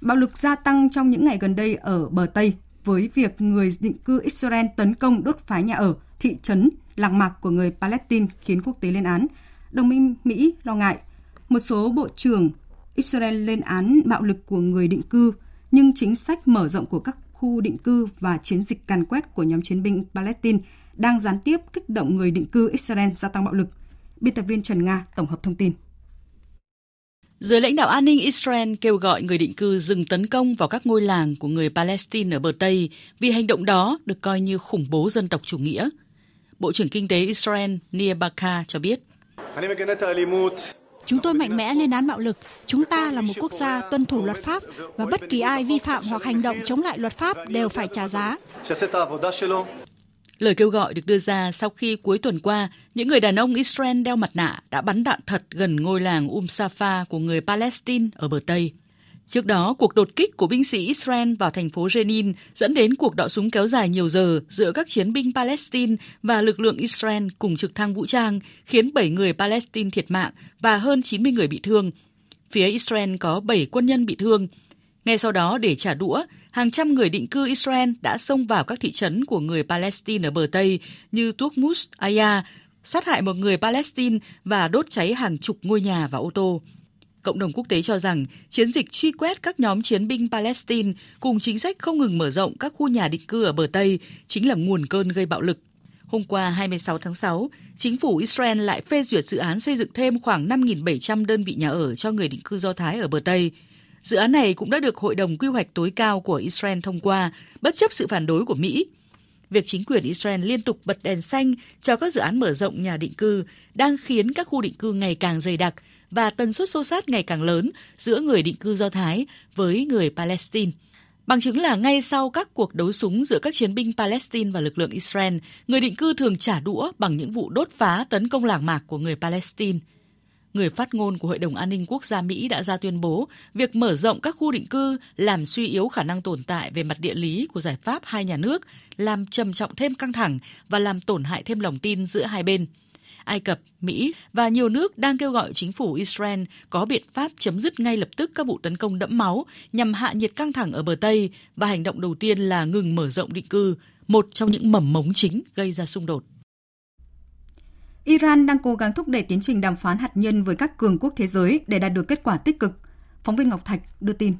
Bạo lực gia tăng trong những ngày gần đây ở bờ Tây với việc người định cư Israel tấn công đốt phá nhà ở, thị trấn, làng mạc của người Palestine khiến quốc tế lên án. Đồng minh Mỹ lo ngại một số bộ trưởng Israel lên án bạo lực của người định cư, nhưng chính sách mở rộng của các khu định cư và chiến dịch càn quét của nhóm chiến binh Palestine đang gián tiếp kích động người định cư Israel gia tăng bạo lực. Biên tập viên Trần Nga tổng hợp thông tin. Giới lãnh đạo an ninh Israel kêu gọi người định cư dừng tấn công vào các ngôi làng của người Palestine ở bờ Tây vì hành động đó được coi như khủng bố dân tộc chủ nghĩa. Bộ trưởng Kinh tế Israel Nir Barka cho biết. Chúng tôi mạnh mẽ lên án bạo lực. Chúng ta là một quốc gia tuân thủ luật pháp và bất kỳ ai vi phạm hoặc hành động chống lại luật pháp đều phải trả giá. Lời kêu gọi được đưa ra sau khi cuối tuần qua, những người đàn ông Israel đeo mặt nạ đã bắn đạn thật gần ngôi làng Um Safa của người Palestine ở bờ Tây. Trước đó, cuộc đột kích của binh sĩ Israel vào thành phố Jenin dẫn đến cuộc đọ súng kéo dài nhiều giờ giữa các chiến binh Palestine và lực lượng Israel cùng trực thăng vũ trang, khiến 7 người Palestine thiệt mạng và hơn 90 người bị thương. Phía Israel có 7 quân nhân bị thương. Ngay sau đó, để trả đũa, hàng trăm người định cư Israel đã xông vào các thị trấn của người Palestine ở bờ Tây như Tukmus, Aya, sát hại một người Palestine và đốt cháy hàng chục ngôi nhà và ô tô. Cộng đồng quốc tế cho rằng chiến dịch truy quét các nhóm chiến binh Palestine cùng chính sách không ngừng mở rộng các khu nhà định cư ở bờ Tây chính là nguồn cơn gây bạo lực. Hôm qua 26 tháng 6, chính phủ Israel lại phê duyệt dự án xây dựng thêm khoảng 5.700 đơn vị nhà ở cho người định cư Do Thái ở bờ Tây. Dự án này cũng đã được Hội đồng Quy hoạch tối cao của Israel thông qua, bất chấp sự phản đối của Mỹ. Việc chính quyền Israel liên tục bật đèn xanh cho các dự án mở rộng nhà định cư đang khiến các khu định cư ngày càng dày đặc và tần suất xô sát ngày càng lớn giữa người định cư Do Thái với người Palestine. Bằng chứng là ngay sau các cuộc đấu súng giữa các chiến binh Palestine và lực lượng Israel, người định cư thường trả đũa bằng những vụ đốt phá tấn công làng mạc của người Palestine. Người phát ngôn của Hội đồng An ninh Quốc gia Mỹ đã ra tuyên bố việc mở rộng các khu định cư làm suy yếu khả năng tồn tại về mặt địa lý của giải pháp hai nhà nước, làm trầm trọng thêm căng thẳng và làm tổn hại thêm lòng tin giữa hai bên. Ai Cập, Mỹ và nhiều nước đang kêu gọi chính phủ Israel có biện pháp chấm dứt ngay lập tức các vụ tấn công đẫm máu nhằm hạ nhiệt căng thẳng ở bờ Tây và hành động đầu tiên là ngừng mở rộng định cư, một trong những mầm mống chính gây ra xung đột. Iran đang cố gắng thúc đẩy tiến trình đàm phán hạt nhân với các cường quốc thế giới để đạt được kết quả tích cực. Phóng viên Ngọc Thạch đưa tin.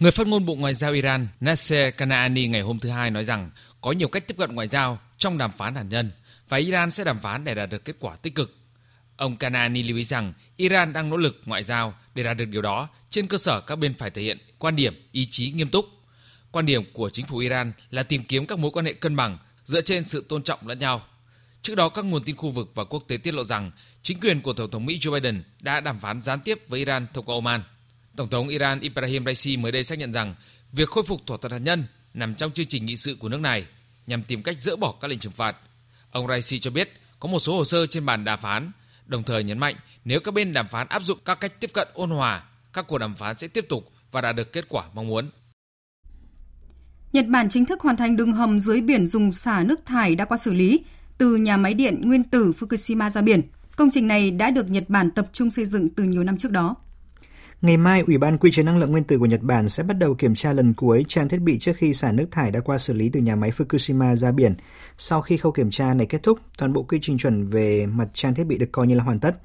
Người phát ngôn Bộ Ngoại giao Iran Nasser Kanaani ngày hôm thứ Hai nói rằng có nhiều cách tiếp cận ngoại giao trong đàm phán hạt nhân và Iran sẽ đàm phán để đạt được kết quả tích cực. Ông Kanani lưu ý rằng Iran đang nỗ lực ngoại giao để đạt được điều đó trên cơ sở các bên phải thể hiện quan điểm, ý chí nghiêm túc. Quan điểm của chính phủ Iran là tìm kiếm các mối quan hệ cân bằng dựa trên sự tôn trọng lẫn nhau. Trước đó, các nguồn tin khu vực và quốc tế tiết lộ rằng chính quyền của Tổng thống Mỹ Joe Biden đã đàm phán gián tiếp với Iran thông qua Oman. Tổng thống Iran Ibrahim Raisi mới đây xác nhận rằng việc khôi phục thỏa thuận hạt nhân nằm trong chương trình nghị sự của nước này nhằm tìm cách dỡ bỏ các lệnh trừng phạt Ông Raisi cho biết có một số hồ sơ trên bàn đàm phán, đồng thời nhấn mạnh nếu các bên đàm phán áp dụng các cách tiếp cận ôn hòa, các cuộc đàm phán sẽ tiếp tục và đạt được kết quả mong muốn. Nhật Bản chính thức hoàn thành đường hầm dưới biển dùng xả nước thải đã qua xử lý từ nhà máy điện nguyên tử Fukushima ra biển. Công trình này đã được Nhật Bản tập trung xây dựng từ nhiều năm trước đó. Ngày mai, Ủy ban Quy chế năng lượng nguyên tử của Nhật Bản sẽ bắt đầu kiểm tra lần cuối trang thiết bị trước khi xả nước thải đã qua xử lý từ nhà máy Fukushima ra biển. Sau khi khâu kiểm tra này kết thúc, toàn bộ quy trình chuẩn về mặt trang thiết bị được coi như là hoàn tất.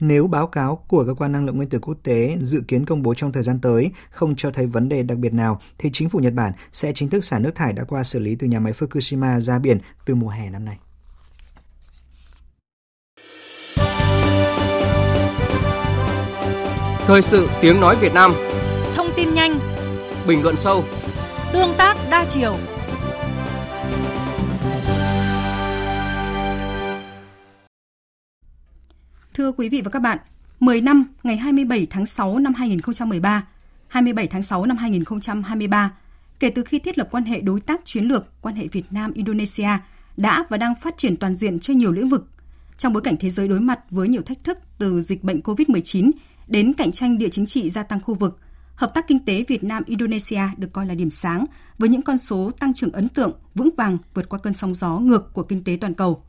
Nếu báo cáo của cơ quan năng lượng nguyên tử quốc tế dự kiến công bố trong thời gian tới không cho thấy vấn đề đặc biệt nào, thì chính phủ Nhật Bản sẽ chính thức xả nước thải đã qua xử lý từ nhà máy Fukushima ra biển từ mùa hè năm nay. Thời sự tiếng nói Việt Nam. Thông tin nhanh. Bình luận sâu. Tương tác đa chiều. Thưa quý vị và các bạn, 10 năm ngày 27 tháng 6 năm 2013, 27 tháng 6 năm 2023, kể từ khi thiết lập quan hệ đối tác chiến lược, quan hệ Việt Nam-Indonesia đã và đang phát triển toàn diện trên nhiều lĩnh vực. Trong bối cảnh thế giới đối mặt với nhiều thách thức từ dịch bệnh COVID-19 đến cạnh tranh địa chính trị gia tăng khu vực, hợp tác kinh tế Việt Nam Indonesia được coi là điểm sáng với những con số tăng trưởng ấn tượng, vững vàng vượt qua cơn sóng gió ngược của kinh tế toàn cầu.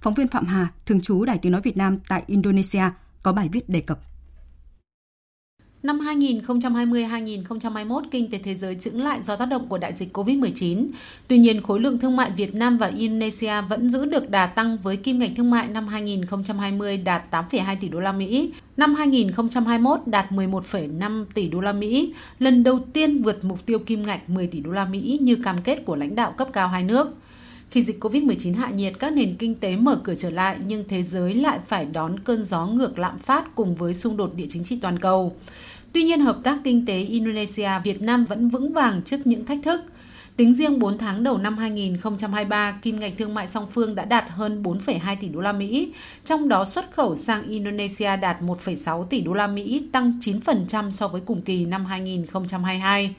Phóng viên Phạm Hà, thường trú Đài Tiếng nói Việt Nam tại Indonesia có bài viết đề cập. Năm 2020-2021, kinh tế thế giới chững lại do tác động của đại dịch COVID-19. Tuy nhiên, khối lượng thương mại Việt Nam và Indonesia vẫn giữ được đà tăng với kim ngạch thương mại năm 2020 đạt 8,2 tỷ đô la Mỹ, năm 2021 đạt 11,5 tỷ đô la Mỹ, lần đầu tiên vượt mục tiêu kim ngạch 10 tỷ đô la Mỹ như cam kết của lãnh đạo cấp cao hai nước. Khi dịch COVID-19 hạ nhiệt, các nền kinh tế mở cửa trở lại nhưng thế giới lại phải đón cơn gió ngược lạm phát cùng với xung đột địa chính trị toàn cầu. Tuy nhiên, hợp tác kinh tế Indonesia-Việt Nam vẫn vững vàng trước những thách thức. Tính riêng 4 tháng đầu năm 2023, kim ngạch thương mại song phương đã đạt hơn 4,2 tỷ đô la Mỹ, trong đó xuất khẩu sang Indonesia đạt 1,6 tỷ đô la Mỹ, tăng 9% so với cùng kỳ năm 2022.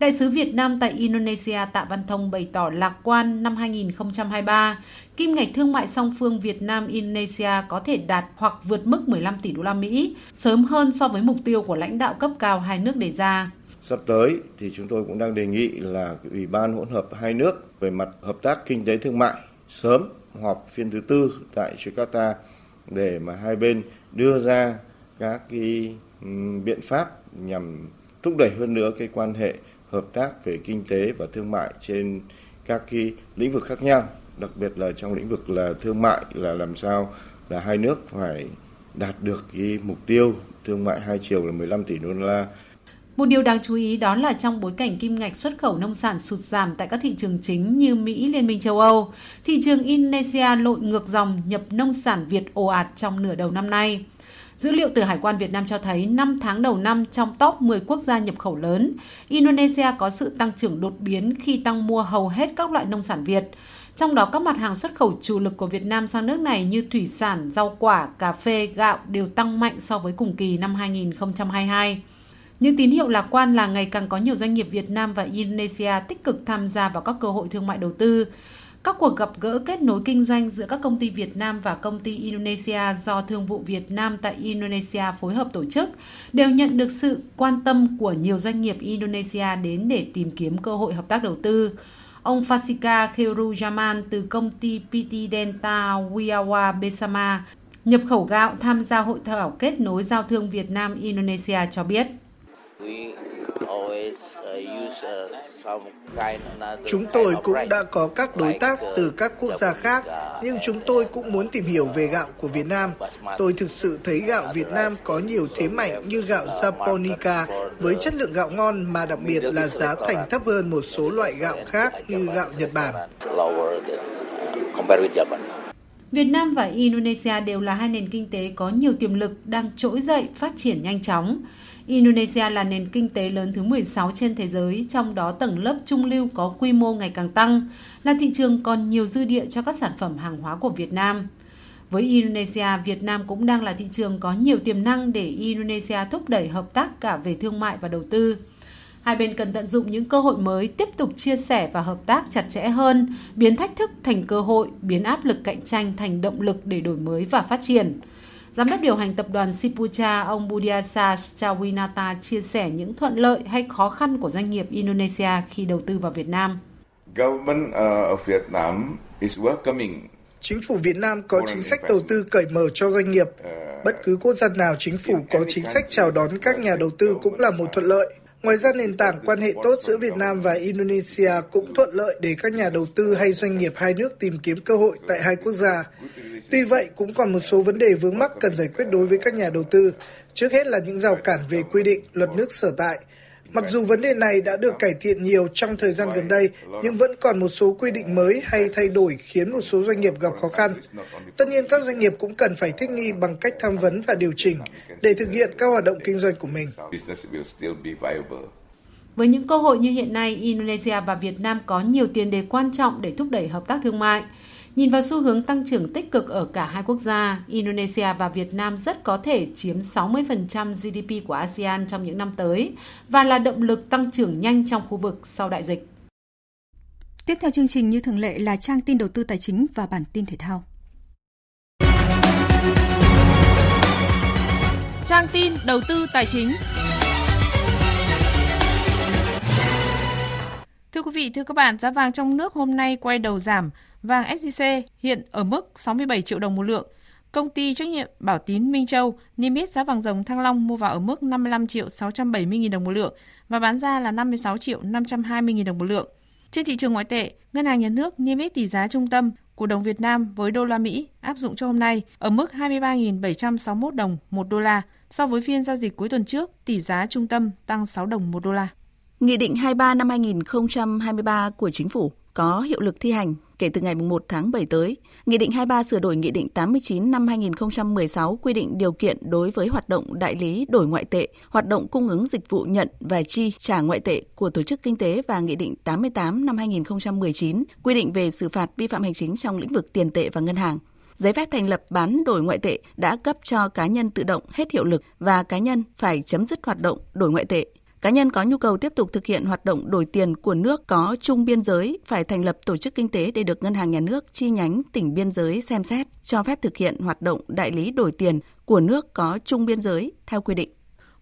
Đại sứ Việt Nam tại Indonesia Tạ Văn Thông bày tỏ lạc quan năm 2023, kim ngạch thương mại song phương Việt Nam Indonesia có thể đạt hoặc vượt mức 15 tỷ đô la Mỹ, sớm hơn so với mục tiêu của lãnh đạo cấp cao hai nước đề ra. Sắp tới thì chúng tôi cũng đang đề nghị là Ủy ban hỗn hợp hai nước về mặt hợp tác kinh tế thương mại sớm họp phiên thứ tư tại Jakarta để mà hai bên đưa ra các cái biện pháp nhằm thúc đẩy hơn nữa cái quan hệ hợp tác về kinh tế và thương mại trên các cái lĩnh vực khác nhau đặc biệt là trong lĩnh vực là thương mại là làm sao là hai nước phải đạt được cái mục tiêu thương mại hai chiều là 15 tỷ đô la. Một điều đáng chú ý đó là trong bối cảnh kim ngạch xuất khẩu nông sản sụt giảm tại các thị trường chính như Mỹ, Liên minh châu Âu, thị trường Indonesia lội ngược dòng nhập nông sản Việt ồ ạt trong nửa đầu năm nay. Dữ liệu từ Hải quan Việt Nam cho thấy 5 tháng đầu năm trong top 10 quốc gia nhập khẩu lớn, Indonesia có sự tăng trưởng đột biến khi tăng mua hầu hết các loại nông sản Việt. Trong đó các mặt hàng xuất khẩu chủ lực của Việt Nam sang nước này như thủy sản, rau quả, cà phê, gạo đều tăng mạnh so với cùng kỳ năm 2022. Những tín hiệu lạc quan là ngày càng có nhiều doanh nghiệp Việt Nam và Indonesia tích cực tham gia vào các cơ hội thương mại đầu tư. Các cuộc gặp gỡ kết nối kinh doanh giữa các công ty Việt Nam và công ty Indonesia do Thương vụ Việt Nam tại Indonesia phối hợp tổ chức đều nhận được sự quan tâm của nhiều doanh nghiệp Indonesia đến để tìm kiếm cơ hội hợp tác đầu tư. Ông Fasika Kheru Jaman từ công ty PT Delta Wiawa Besama, nhập khẩu gạo tham gia hội thảo kết nối giao thương Việt Nam Indonesia cho biết. Chúng tôi cũng đã có các đối tác từ các quốc gia khác, nhưng chúng tôi cũng muốn tìm hiểu về gạo của Việt Nam. Tôi thực sự thấy gạo Việt Nam có nhiều thế mạnh như gạo Japonica với chất lượng gạo ngon mà đặc biệt là giá thành thấp hơn một số loại gạo khác như gạo Nhật Bản. Việt Nam và Indonesia đều là hai nền kinh tế có nhiều tiềm lực đang trỗi dậy phát triển nhanh chóng. Indonesia là nền kinh tế lớn thứ 16 trên thế giới, trong đó tầng lớp trung lưu có quy mô ngày càng tăng, là thị trường còn nhiều dư địa cho các sản phẩm hàng hóa của Việt Nam. Với Indonesia, Việt Nam cũng đang là thị trường có nhiều tiềm năng để Indonesia thúc đẩy hợp tác cả về thương mại và đầu tư. Hai bên cần tận dụng những cơ hội mới, tiếp tục chia sẻ và hợp tác chặt chẽ hơn, biến thách thức thành cơ hội, biến áp lực cạnh tranh thành động lực để đổi mới và phát triển. Giám đốc điều hành tập đoàn Sipucha, ông Budiasa Chawinata chia sẻ những thuận lợi hay khó khăn của doanh nghiệp Indonesia khi đầu tư vào Việt Nam. Government of Vietnam is welcoming Chính phủ Việt Nam có chính sách đầu tư cởi mở cho doanh nghiệp. Bất cứ quốc gia nào chính phủ có chính sách chào đón các nhà đầu tư cũng là một thuận lợi. Ngoài ra, nền tảng quan hệ tốt giữa Việt Nam và Indonesia cũng thuận lợi để các nhà đầu tư hay doanh nghiệp hai nước tìm kiếm cơ hội tại hai quốc gia. Tuy vậy, cũng còn một số vấn đề vướng mắc cần giải quyết đối với các nhà đầu tư. Trước hết là những rào cản về quy định, luật nước sở tại. Mặc dù vấn đề này đã được cải thiện nhiều trong thời gian gần đây, nhưng vẫn còn một số quy định mới hay thay đổi khiến một số doanh nghiệp gặp khó khăn. Tất nhiên các doanh nghiệp cũng cần phải thích nghi bằng cách tham vấn và điều chỉnh để thực hiện các hoạt động kinh doanh của mình. Với những cơ hội như hiện nay, Indonesia và Việt Nam có nhiều tiền đề quan trọng để thúc đẩy hợp tác thương mại. Nhìn vào xu hướng tăng trưởng tích cực ở cả hai quốc gia, Indonesia và Việt Nam rất có thể chiếm 60% GDP của ASEAN trong những năm tới và là động lực tăng trưởng nhanh trong khu vực sau đại dịch. Tiếp theo chương trình như thường lệ là trang tin đầu tư tài chính và bản tin thể thao. Trang tin đầu tư tài chính. Thưa quý vị, thưa các bạn, giá vàng trong nước hôm nay quay đầu giảm. Vàng SJC hiện ở mức 67 triệu đồng một lượng. Công ty trách nhiệm Bảo Tín Minh Châu niêm yết giá vàng dòng Thăng Long mua vào ở mức 55 triệu 670 000 đồng một lượng và bán ra là 56 triệu 520 000 đồng một lượng. Trên thị trường ngoại tệ, Ngân hàng Nhà nước niêm yết tỷ giá trung tâm của đồng Việt Nam với đô la Mỹ áp dụng cho hôm nay ở mức 23.761 đồng một đô la. So với phiên giao dịch cuối tuần trước, tỷ giá trung tâm tăng 6 đồng một đô la. Nghị định 23 năm 2023 của Chính phủ có hiệu lực thi hành kể từ ngày 1 tháng 7 tới. Nghị định 23 sửa đổi Nghị định 89 năm 2016 quy định điều kiện đối với hoạt động đại lý đổi ngoại tệ, hoạt động cung ứng dịch vụ nhận và chi trả ngoại tệ của tổ chức kinh tế và Nghị định 88 năm 2019 quy định về xử phạt vi phạm hành chính trong lĩnh vực tiền tệ và ngân hàng. Giấy phép thành lập bán đổi ngoại tệ đã cấp cho cá nhân tự động hết hiệu lực và cá nhân phải chấm dứt hoạt động đổi ngoại tệ Cá nhân có nhu cầu tiếp tục thực hiện hoạt động đổi tiền của nước có chung biên giới phải thành lập tổ chức kinh tế để được Ngân hàng Nhà nước chi nhánh tỉnh biên giới xem xét cho phép thực hiện hoạt động đại lý đổi tiền của nước có chung biên giới theo quy định.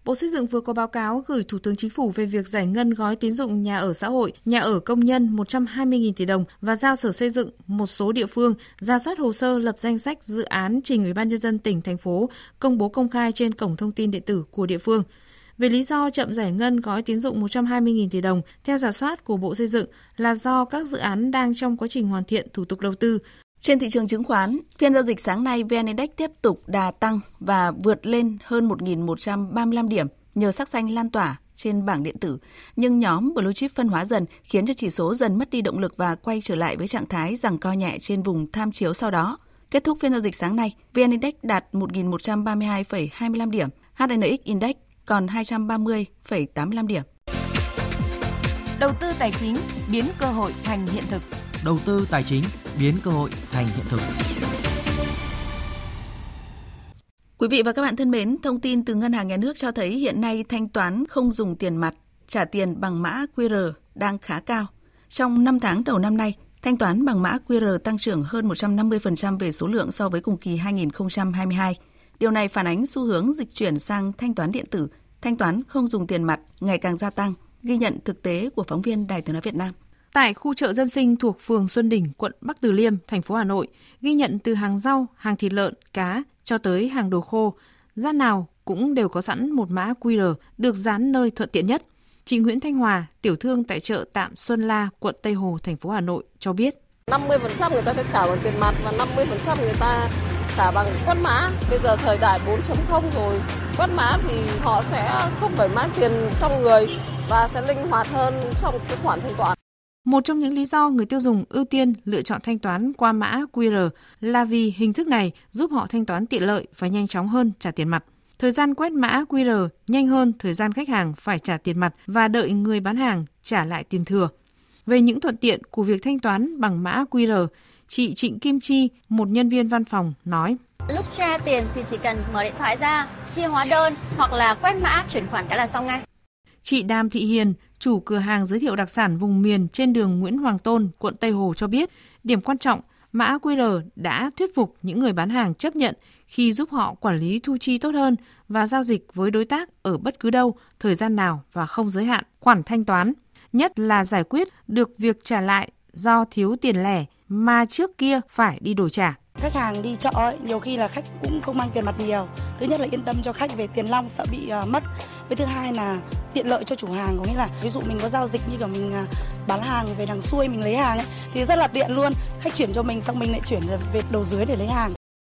Bộ Xây dựng vừa có báo cáo gửi Thủ tướng Chính phủ về việc giải ngân gói tín dụng nhà ở xã hội, nhà ở công nhân 120.000 tỷ đồng và giao Sở Xây dựng một số địa phương ra soát hồ sơ lập danh sách dự án trình Ủy ban nhân dân tỉnh thành phố công bố công khai trên cổng thông tin điện tử của địa phương. Về lý do chậm giải ngân gói tín dụng 120.000 tỷ đồng, theo giả soát của Bộ Xây dựng là do các dự án đang trong quá trình hoàn thiện thủ tục đầu tư. Trên thị trường chứng khoán, phiên giao dịch sáng nay VN Index tiếp tục đà tăng và vượt lên hơn 1.135 điểm nhờ sắc xanh lan tỏa trên bảng điện tử, nhưng nhóm blue chip phân hóa dần khiến cho chỉ số dần mất đi động lực và quay trở lại với trạng thái rằng co nhẹ trên vùng tham chiếu sau đó. Kết thúc phiên giao dịch sáng nay, VN Index đạt 1.132,25 điểm, HNX Index còn 230,85 điểm. Đầu tư tài chính biến cơ hội thành hiện thực. Đầu tư tài chính biến cơ hội thành hiện thực. Quý vị và các bạn thân mến, thông tin từ Ngân hàng Nhà nước cho thấy hiện nay thanh toán không dùng tiền mặt, trả tiền bằng mã QR đang khá cao. Trong 5 tháng đầu năm nay, thanh toán bằng mã QR tăng trưởng hơn 150% về số lượng so với cùng kỳ 2022. Điều này phản ánh xu hướng dịch chuyển sang thanh toán điện tử, thanh toán không dùng tiền mặt ngày càng gia tăng, ghi nhận thực tế của phóng viên Đài Tiếng nói Việt Nam. Tại khu chợ dân sinh thuộc phường Xuân Đỉnh, quận Bắc Từ Liêm, thành phố Hà Nội, ghi nhận từ hàng rau, hàng thịt lợn, cá cho tới hàng đồ khô, ra nào cũng đều có sẵn một mã QR được dán nơi thuận tiện nhất. Chị Nguyễn Thanh Hòa, tiểu thương tại chợ tạm Xuân La, quận Tây Hồ, thành phố Hà Nội cho biết. 50% người ta sẽ trả bằng tiền mặt và 50% người ta trả bằng quét mã. Bây giờ thời đại 4.0 rồi, quét mã thì họ sẽ không phải mang tiền trong người và sẽ linh hoạt hơn trong cái khoản thanh toán. Một trong những lý do người tiêu dùng ưu tiên lựa chọn thanh toán qua mã QR là vì hình thức này giúp họ thanh toán tiện lợi và nhanh chóng hơn trả tiền mặt. Thời gian quét mã QR nhanh hơn thời gian khách hàng phải trả tiền mặt và đợi người bán hàng trả lại tiền thừa. Về những thuận tiện của việc thanh toán bằng mã QR, chị Trịnh Kim Chi, một nhân viên văn phòng, nói. Lúc tra tiền thì chỉ cần mở điện thoại ra, chia hóa đơn hoặc là quét mã chuyển khoản cái là xong ngay. Chị Đàm Thị Hiền, chủ cửa hàng giới thiệu đặc sản vùng miền trên đường Nguyễn Hoàng Tôn, quận Tây Hồ cho biết, điểm quan trọng, mã QR đã thuyết phục những người bán hàng chấp nhận khi giúp họ quản lý thu chi tốt hơn và giao dịch với đối tác ở bất cứ đâu, thời gian nào và không giới hạn khoản thanh toán. Nhất là giải quyết được việc trả lại do thiếu tiền lẻ mà trước kia phải đi đổi trả. Khách hàng đi chợ ấy, nhiều khi là khách cũng không mang tiền mặt nhiều. Thứ nhất là yên tâm cho khách về tiền long sợ bị uh, mất. Với thứ hai là tiện lợi cho chủ hàng có nghĩa là ví dụ mình có giao dịch như kiểu mình uh, bán hàng về đằng xuôi mình lấy hàng ấy, thì rất là tiện luôn. Khách chuyển cho mình xong mình lại chuyển về đầu dưới để lấy hàng.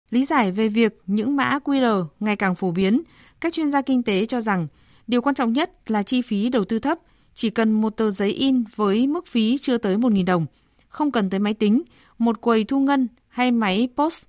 Lý giải về việc những mã QR ngày càng phổ biến, các chuyên gia kinh tế cho rằng điều quan trọng nhất là chi phí đầu tư thấp, chỉ cần một tờ giấy in với mức phí chưa tới 1.000 đồng, không cần tới máy tính, một quầy thu ngân hay máy POS.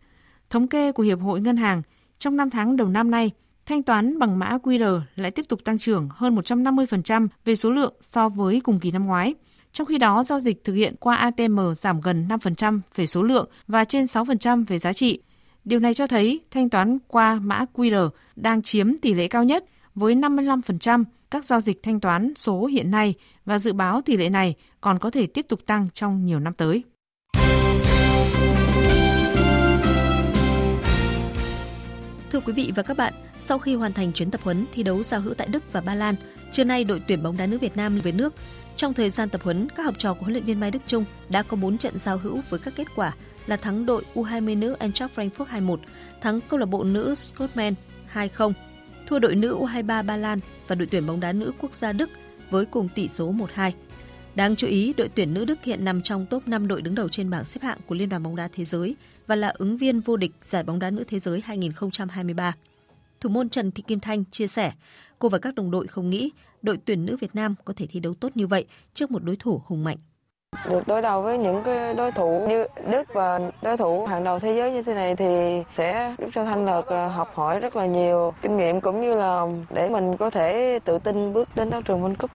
Thống kê của Hiệp hội Ngân hàng, trong 5 tháng đầu năm nay, thanh toán bằng mã QR lại tiếp tục tăng trưởng hơn 150% về số lượng so với cùng kỳ năm ngoái. Trong khi đó, giao dịch thực hiện qua ATM giảm gần 5% về số lượng và trên 6% về giá trị. Điều này cho thấy thanh toán qua mã QR đang chiếm tỷ lệ cao nhất với 55% các giao dịch thanh toán số hiện nay và dự báo tỷ lệ này còn có thể tiếp tục tăng trong nhiều năm tới. Thưa quý vị và các bạn, sau khi hoàn thành chuyến tập huấn thi đấu giao hữu tại Đức và Ba Lan, trưa nay đội tuyển bóng đá nữ Việt Nam về nước. Trong thời gian tập huấn, các học trò của huấn luyện viên Mai Đức Trung đã có 4 trận giao hữu với các kết quả là thắng đội U20 nữ Eintracht Frankfurt 2-1, thắng câu lạc bộ nữ Scotland 2-0, thua đội nữ U23 Ba Lan và đội tuyển bóng đá nữ quốc gia Đức với cùng tỷ số 1-2. Đáng chú ý, đội tuyển nữ Đức hiện nằm trong top 5 đội đứng đầu trên bảng xếp hạng của Liên đoàn bóng đá thế giới và là ứng viên vô địch giải bóng đá nữ thế giới 2023. Thủ môn Trần Thị Kim Thanh chia sẻ, cô và các đồng đội không nghĩ đội tuyển nữ Việt Nam có thể thi đấu tốt như vậy trước một đối thủ hùng mạnh. Được đối đầu với những cái đối thủ như Đức và đối thủ hàng đầu thế giới như thế này thì sẽ giúp cho Thanh được à, học hỏi rất là nhiều kinh nghiệm cũng như là để mình có thể tự tin bước đến đấu trường World Cup.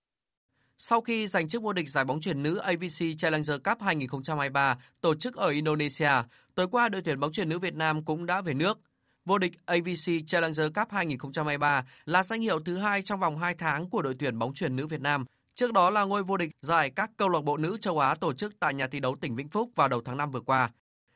Sau khi giành chức vô địch giải bóng chuyền nữ AVC Challenger Cup 2023 tổ chức ở Indonesia, tối qua đội tuyển bóng chuyền nữ Việt Nam cũng đã về nước. Vô địch AVC Challenger Cup 2023 là danh hiệu thứ hai trong vòng 2 tháng của đội tuyển bóng chuyền nữ Việt Nam. Trước đó là ngôi vô địch giải các câu lạc bộ nữ châu Á tổ chức tại nhà thi đấu tỉnh Vĩnh Phúc vào đầu tháng 5 vừa qua.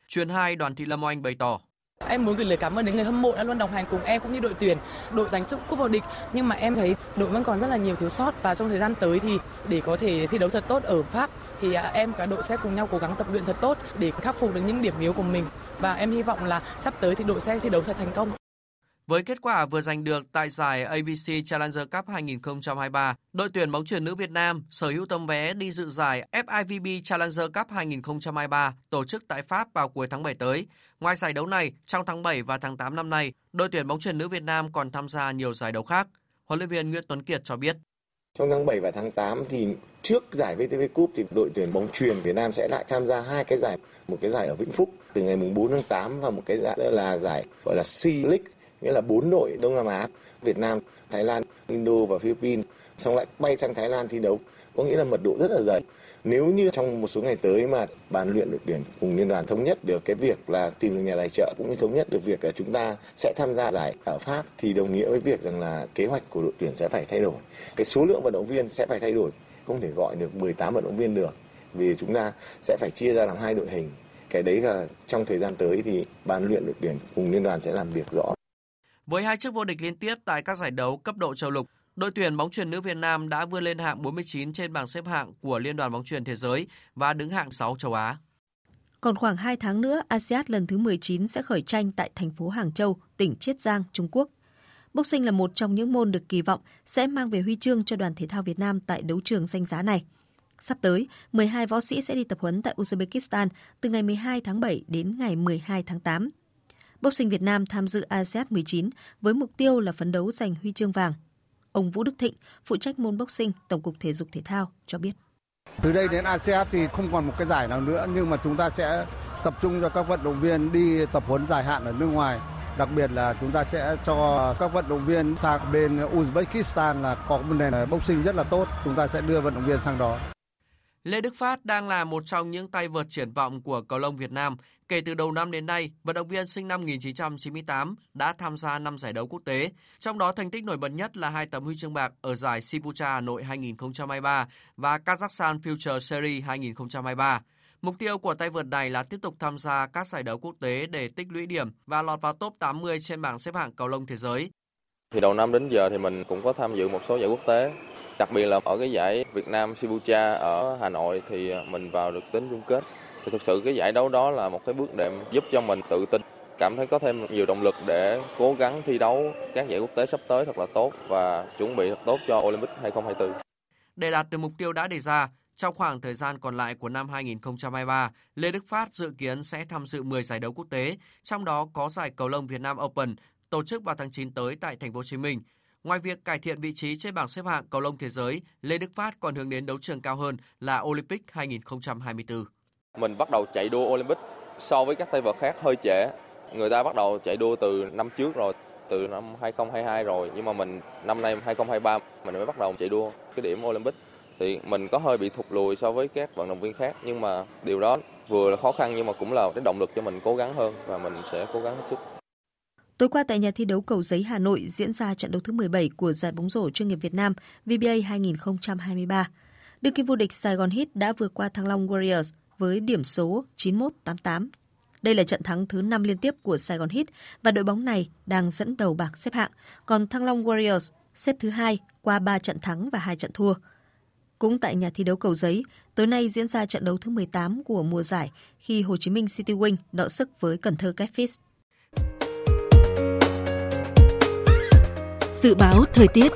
Truyền 2 Đoàn Thị Lâm Oanh bày tỏ. Em muốn gửi lời cảm ơn đến người hâm mộ đã luôn đồng hành cùng em cũng như đội tuyển, đội giành chức cúp vô địch. Nhưng mà em thấy đội vẫn còn rất là nhiều thiếu sót và trong thời gian tới thì để có thể thi đấu thật tốt ở Pháp thì à, em và đội sẽ cùng nhau cố gắng tập luyện thật tốt để khắc phục được những điểm yếu của mình và em hy vọng là sắp tới thì đội sẽ thi đấu thật thành công. Với kết quả vừa giành được tại giải ABC Challenger Cup 2023, đội tuyển bóng chuyền nữ Việt Nam sở hữu tấm vé đi dự giải FIVB Challenger Cup 2023 tổ chức tại Pháp vào cuối tháng 7 tới. Ngoài giải đấu này, trong tháng 7 và tháng 8 năm nay, đội tuyển bóng chuyền nữ Việt Nam còn tham gia nhiều giải đấu khác. Huấn luyện viên Nguyễn Tuấn Kiệt cho biết. Trong tháng 7 và tháng 8 thì trước giải VTV Cup thì đội tuyển bóng chuyền Việt Nam sẽ lại tham gia hai cái giải, một cái giải ở Vĩnh Phúc từ ngày mùng 4 tháng 8 và một cái giải là giải gọi là C League, nghĩa là bốn đội Đông Nam Á, Việt Nam, Thái Lan, Indo và Philippines, xong lại bay sang Thái Lan thi đấu, có nghĩa là mật độ rất là dày. Nếu như trong một số ngày tới mà bàn luyện đội tuyển cùng liên đoàn thống nhất được cái việc là tìm được nhà tài trợ cũng như thống nhất được việc là chúng ta sẽ tham gia giải ở Pháp thì đồng nghĩa với việc rằng là kế hoạch của đội tuyển sẽ phải thay đổi. Cái số lượng vận động viên sẽ phải thay đổi, không thể gọi được 18 vận động viên được vì chúng ta sẽ phải chia ra làm hai đội hình. Cái đấy là trong thời gian tới thì ban luyện đội tuyển cùng liên đoàn sẽ làm việc rõ. Với hai chức vô địch liên tiếp tại các giải đấu cấp độ châu lục, đội tuyển bóng chuyền nữ Việt Nam đã vươn lên hạng 49 trên bảng xếp hạng của Liên đoàn bóng chuyền thế giới và đứng hạng 6 châu Á. Còn khoảng 2 tháng nữa, ASEAN lần thứ 19 sẽ khởi tranh tại thành phố Hàng Châu, tỉnh Chiết Giang, Trung Quốc. Boxing là một trong những môn được kỳ vọng sẽ mang về huy chương cho đoàn thể thao Việt Nam tại đấu trường danh giá này. Sắp tới, 12 võ sĩ sẽ đi tập huấn tại Uzbekistan từ ngày 12 tháng 7 đến ngày 12 tháng 8. Boxing Việt Nam tham dự ASEAN 19 với mục tiêu là phấn đấu giành huy chương vàng. Ông Vũ Đức Thịnh, phụ trách môn boxing Tổng cục Thể dục Thể thao cho biết. Từ đây đến ASEAN thì không còn một cái giải nào nữa nhưng mà chúng ta sẽ tập trung cho các vận động viên đi tập huấn dài hạn ở nước ngoài. Đặc biệt là chúng ta sẽ cho các vận động viên sang bên Uzbekistan là có một nền boxing rất là tốt. Chúng ta sẽ đưa vận động viên sang đó. Lê Đức Phát đang là một trong những tay vợt triển vọng của cầu lông Việt Nam. Kể từ đầu năm đến nay, vận động viên sinh năm 1998 đã tham gia 5 giải đấu quốc tế. Trong đó thành tích nổi bật nhất là hai tấm huy chương bạc ở giải Sipucha Hà Nội 2023 và Kazakhstan Future Series 2023. Mục tiêu của tay vợt này là tiếp tục tham gia các giải đấu quốc tế để tích lũy điểm và lọt vào top 80 trên bảng xếp hạng cầu lông thế giới. Thì đầu năm đến giờ thì mình cũng có tham dự một số giải quốc tế đặc biệt là ở cái giải Việt Nam Sibucha ở Hà Nội thì à, mình vào được đến chung kết thì thực sự cái giải đấu đó là một cái bước đệm giúp cho mình tự tin cảm thấy có thêm nhiều động lực để cố gắng thi đấu các giải quốc tế sắp tới thật là tốt và chuẩn bị thật tốt cho Olympic 2024. Để đạt được mục tiêu đã đề ra, trong khoảng thời gian còn lại của năm 2023, Lê Đức Phát dự kiến sẽ tham dự 10 giải đấu quốc tế, trong đó có giải cầu lông Việt Nam Open tổ chức vào tháng 9 tới tại thành phố Hồ Chí Minh. Ngoài việc cải thiện vị trí trên bảng xếp hạng cầu lông thế giới, Lê Đức Phát còn hướng đến đấu trường cao hơn là Olympic 2024. Mình bắt đầu chạy đua Olympic so với các tay vợt khác hơi trễ. Người ta bắt đầu chạy đua từ năm trước rồi, từ năm 2022 rồi, nhưng mà mình năm nay 2023 mình mới bắt đầu chạy đua cái điểm Olympic. Thì mình có hơi bị thụt lùi so với các vận động viên khác, nhưng mà điều đó vừa là khó khăn nhưng mà cũng là cái động lực cho mình cố gắng hơn và mình sẽ cố gắng hết sức. Tối qua tại nhà thi đấu Cầu Giấy Hà Nội diễn ra trận đấu thứ 17 của giải bóng rổ chuyên nghiệp Việt Nam VBA 2023. Đương kim vô địch Sài Gòn Heat đã vượt qua Thăng Long Warriors với điểm số 91-88. Đây là trận thắng thứ 5 liên tiếp của Sài Gòn Heat và đội bóng này đang dẫn đầu bảng xếp hạng, còn Thăng Long Warriors xếp thứ hai qua 3 trận thắng và 2 trận thua. Cũng tại nhà thi đấu Cầu Giấy, tối nay diễn ra trận đấu thứ 18 của mùa giải khi Hồ Chí Minh City Wing đọ sức với Cần Thơ Catfish. Dự báo thời tiết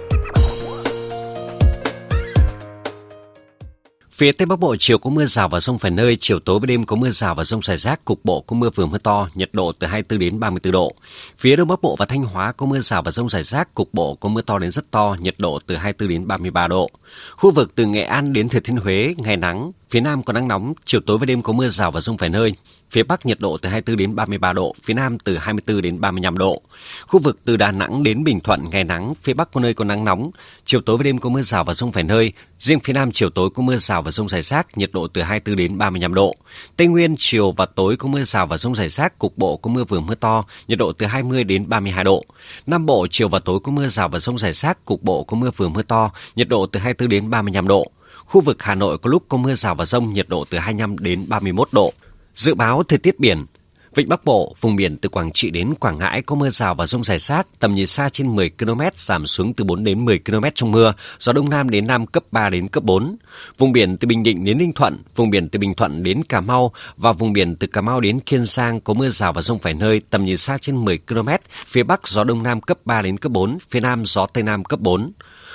Phía Tây Bắc Bộ chiều có mưa rào và rông vài nơi, chiều tối và đêm có mưa rào và rông rải rác, cục bộ có mưa vừa mưa to, nhiệt độ từ 24 đến 34 độ. Phía Đông Bắc Bộ và Thanh Hóa có mưa rào và rông rải rác, cục bộ có mưa to đến rất to, nhiệt độ từ 24 đến 33 độ. Khu vực từ Nghệ An đến Thừa Thiên Huế ngày nắng, phía Nam có nắng nóng, chiều tối và đêm có mưa rào và rông vài nơi, Phía Bắc nhiệt độ từ 24 đến 33 độ, phía Nam từ 24 đến 35 độ. Khu vực từ Đà Nẵng đến Bình Thuận ngày nắng, phía Bắc có nơi có nắng nóng, chiều tối và đêm có mưa rào và rông vài nơi. Riêng phía Nam chiều tối có mưa rào và rông rải rác, nhiệt độ từ 24 đến 35 độ. Tây Nguyên chiều và tối có mưa rào và rông rải rác, cục bộ có mưa vừa mưa to, nhiệt độ từ 20 đến 32 độ. Nam Bộ chiều và tối có mưa rào và rông rải rác, cục bộ có mưa vừa mưa to, nhiệt độ từ 24 đến 35 độ. Khu vực Hà Nội có lúc có mưa rào và rông, nhiệt độ từ 25 đến 31 độ. Dự báo thời tiết biển Vịnh Bắc Bộ, vùng biển từ Quảng Trị đến Quảng Ngãi có mưa rào và rông rải rác, tầm nhìn xa trên 10 km, giảm xuống từ 4 đến 10 km trong mưa, gió Đông Nam đến Nam cấp 3 đến cấp 4. Vùng biển từ Bình Định đến Ninh Thuận, vùng biển từ Bình Thuận đến Cà Mau và vùng biển từ Cà Mau đến Kiên Giang có mưa rào và rông vài nơi, tầm nhìn xa trên 10 km, phía Bắc gió Đông Nam cấp 3 đến cấp 4, phía Nam gió Tây Nam cấp 4.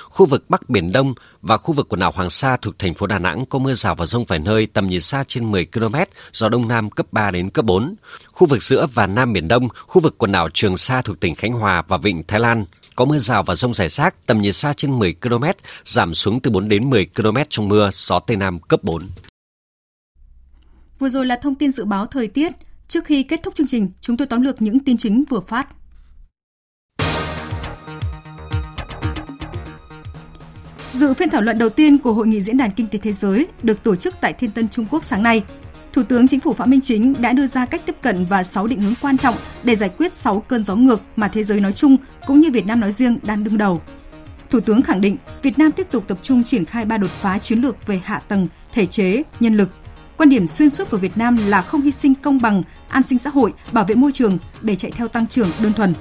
Khu vực Bắc Biển Đông và khu vực quần đảo Hoàng Sa thuộc thành phố Đà Nẵng có mưa rào và rông vài nơi tầm nhìn xa trên 10 km, gió Đông Nam cấp 3 đến cấp 4. Khu vực giữa và Nam Biển Đông, khu vực quần đảo Trường Sa thuộc tỉnh Khánh Hòa và Vịnh Thái Lan có mưa rào và rông rải rác tầm nhìn xa trên 10 km, giảm xuống từ 4 đến 10 km trong mưa, gió Tây Nam cấp 4. Vừa rồi là thông tin dự báo thời tiết. Trước khi kết thúc chương trình, chúng tôi tóm lược những tin chính vừa phát. Dự phiên thảo luận đầu tiên của Hội nghị Diễn đàn Kinh tế Thế giới được tổ chức tại Thiên Tân, Trung Quốc sáng nay. Thủ tướng Chính phủ Phạm Minh Chính đã đưa ra cách tiếp cận và 6 định hướng quan trọng để giải quyết 6 cơn gió ngược mà thế giới nói chung cũng như Việt Nam nói riêng đang đương đầu. Thủ tướng khẳng định Việt Nam tiếp tục tập trung triển khai ba đột phá chiến lược về hạ tầng, thể chế, nhân lực. Quan điểm xuyên suốt của Việt Nam là không hy sinh công bằng, an sinh xã hội, bảo vệ môi trường để chạy theo tăng trưởng đơn thuần,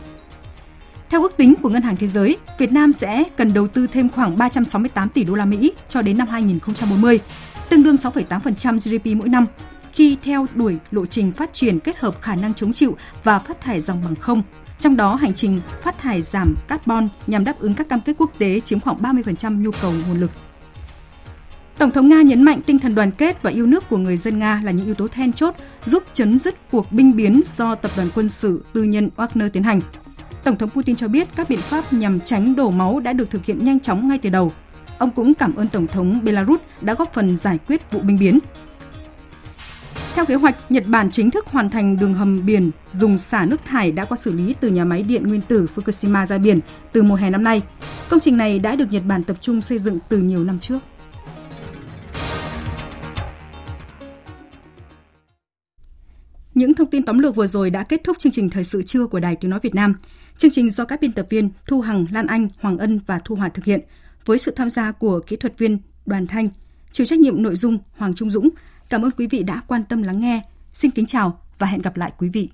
theo ước tính của Ngân hàng Thế giới, Việt Nam sẽ cần đầu tư thêm khoảng 368 tỷ đô la Mỹ cho đến năm 2040, tương đương 6,8% GDP mỗi năm, khi theo đuổi lộ trình phát triển kết hợp khả năng chống chịu và phát thải dòng bằng không. Trong đó, hành trình phát thải giảm carbon nhằm đáp ứng các cam kết quốc tế chiếm khoảng 30% nhu cầu nguồn lực. Tổng thống Nga nhấn mạnh tinh thần đoàn kết và yêu nước của người dân Nga là những yếu tố then chốt giúp chấm dứt cuộc binh biến do tập đoàn quân sự tư nhân Wagner tiến hành. Tổng thống Putin cho biết các biện pháp nhằm tránh đổ máu đã được thực hiện nhanh chóng ngay từ đầu. Ông cũng cảm ơn Tổng thống Belarus đã góp phần giải quyết vụ binh biến. Theo kế hoạch, Nhật Bản chính thức hoàn thành đường hầm biển dùng xả nước thải đã qua xử lý từ nhà máy điện nguyên tử Fukushima ra biển từ mùa hè năm nay. Công trình này đã được Nhật Bản tập trung xây dựng từ nhiều năm trước. Những thông tin tóm lược vừa rồi đã kết thúc chương trình thời sự trưa của Đài Tiếng nói Việt Nam. Chương trình do các biên tập viên Thu Hằng, Lan Anh, Hoàng Ân và Thu Hòa thực hiện với sự tham gia của kỹ thuật viên Đoàn Thanh, chịu trách nhiệm nội dung Hoàng Trung Dũng. Cảm ơn quý vị đã quan tâm lắng nghe. Xin kính chào và hẹn gặp lại quý vị.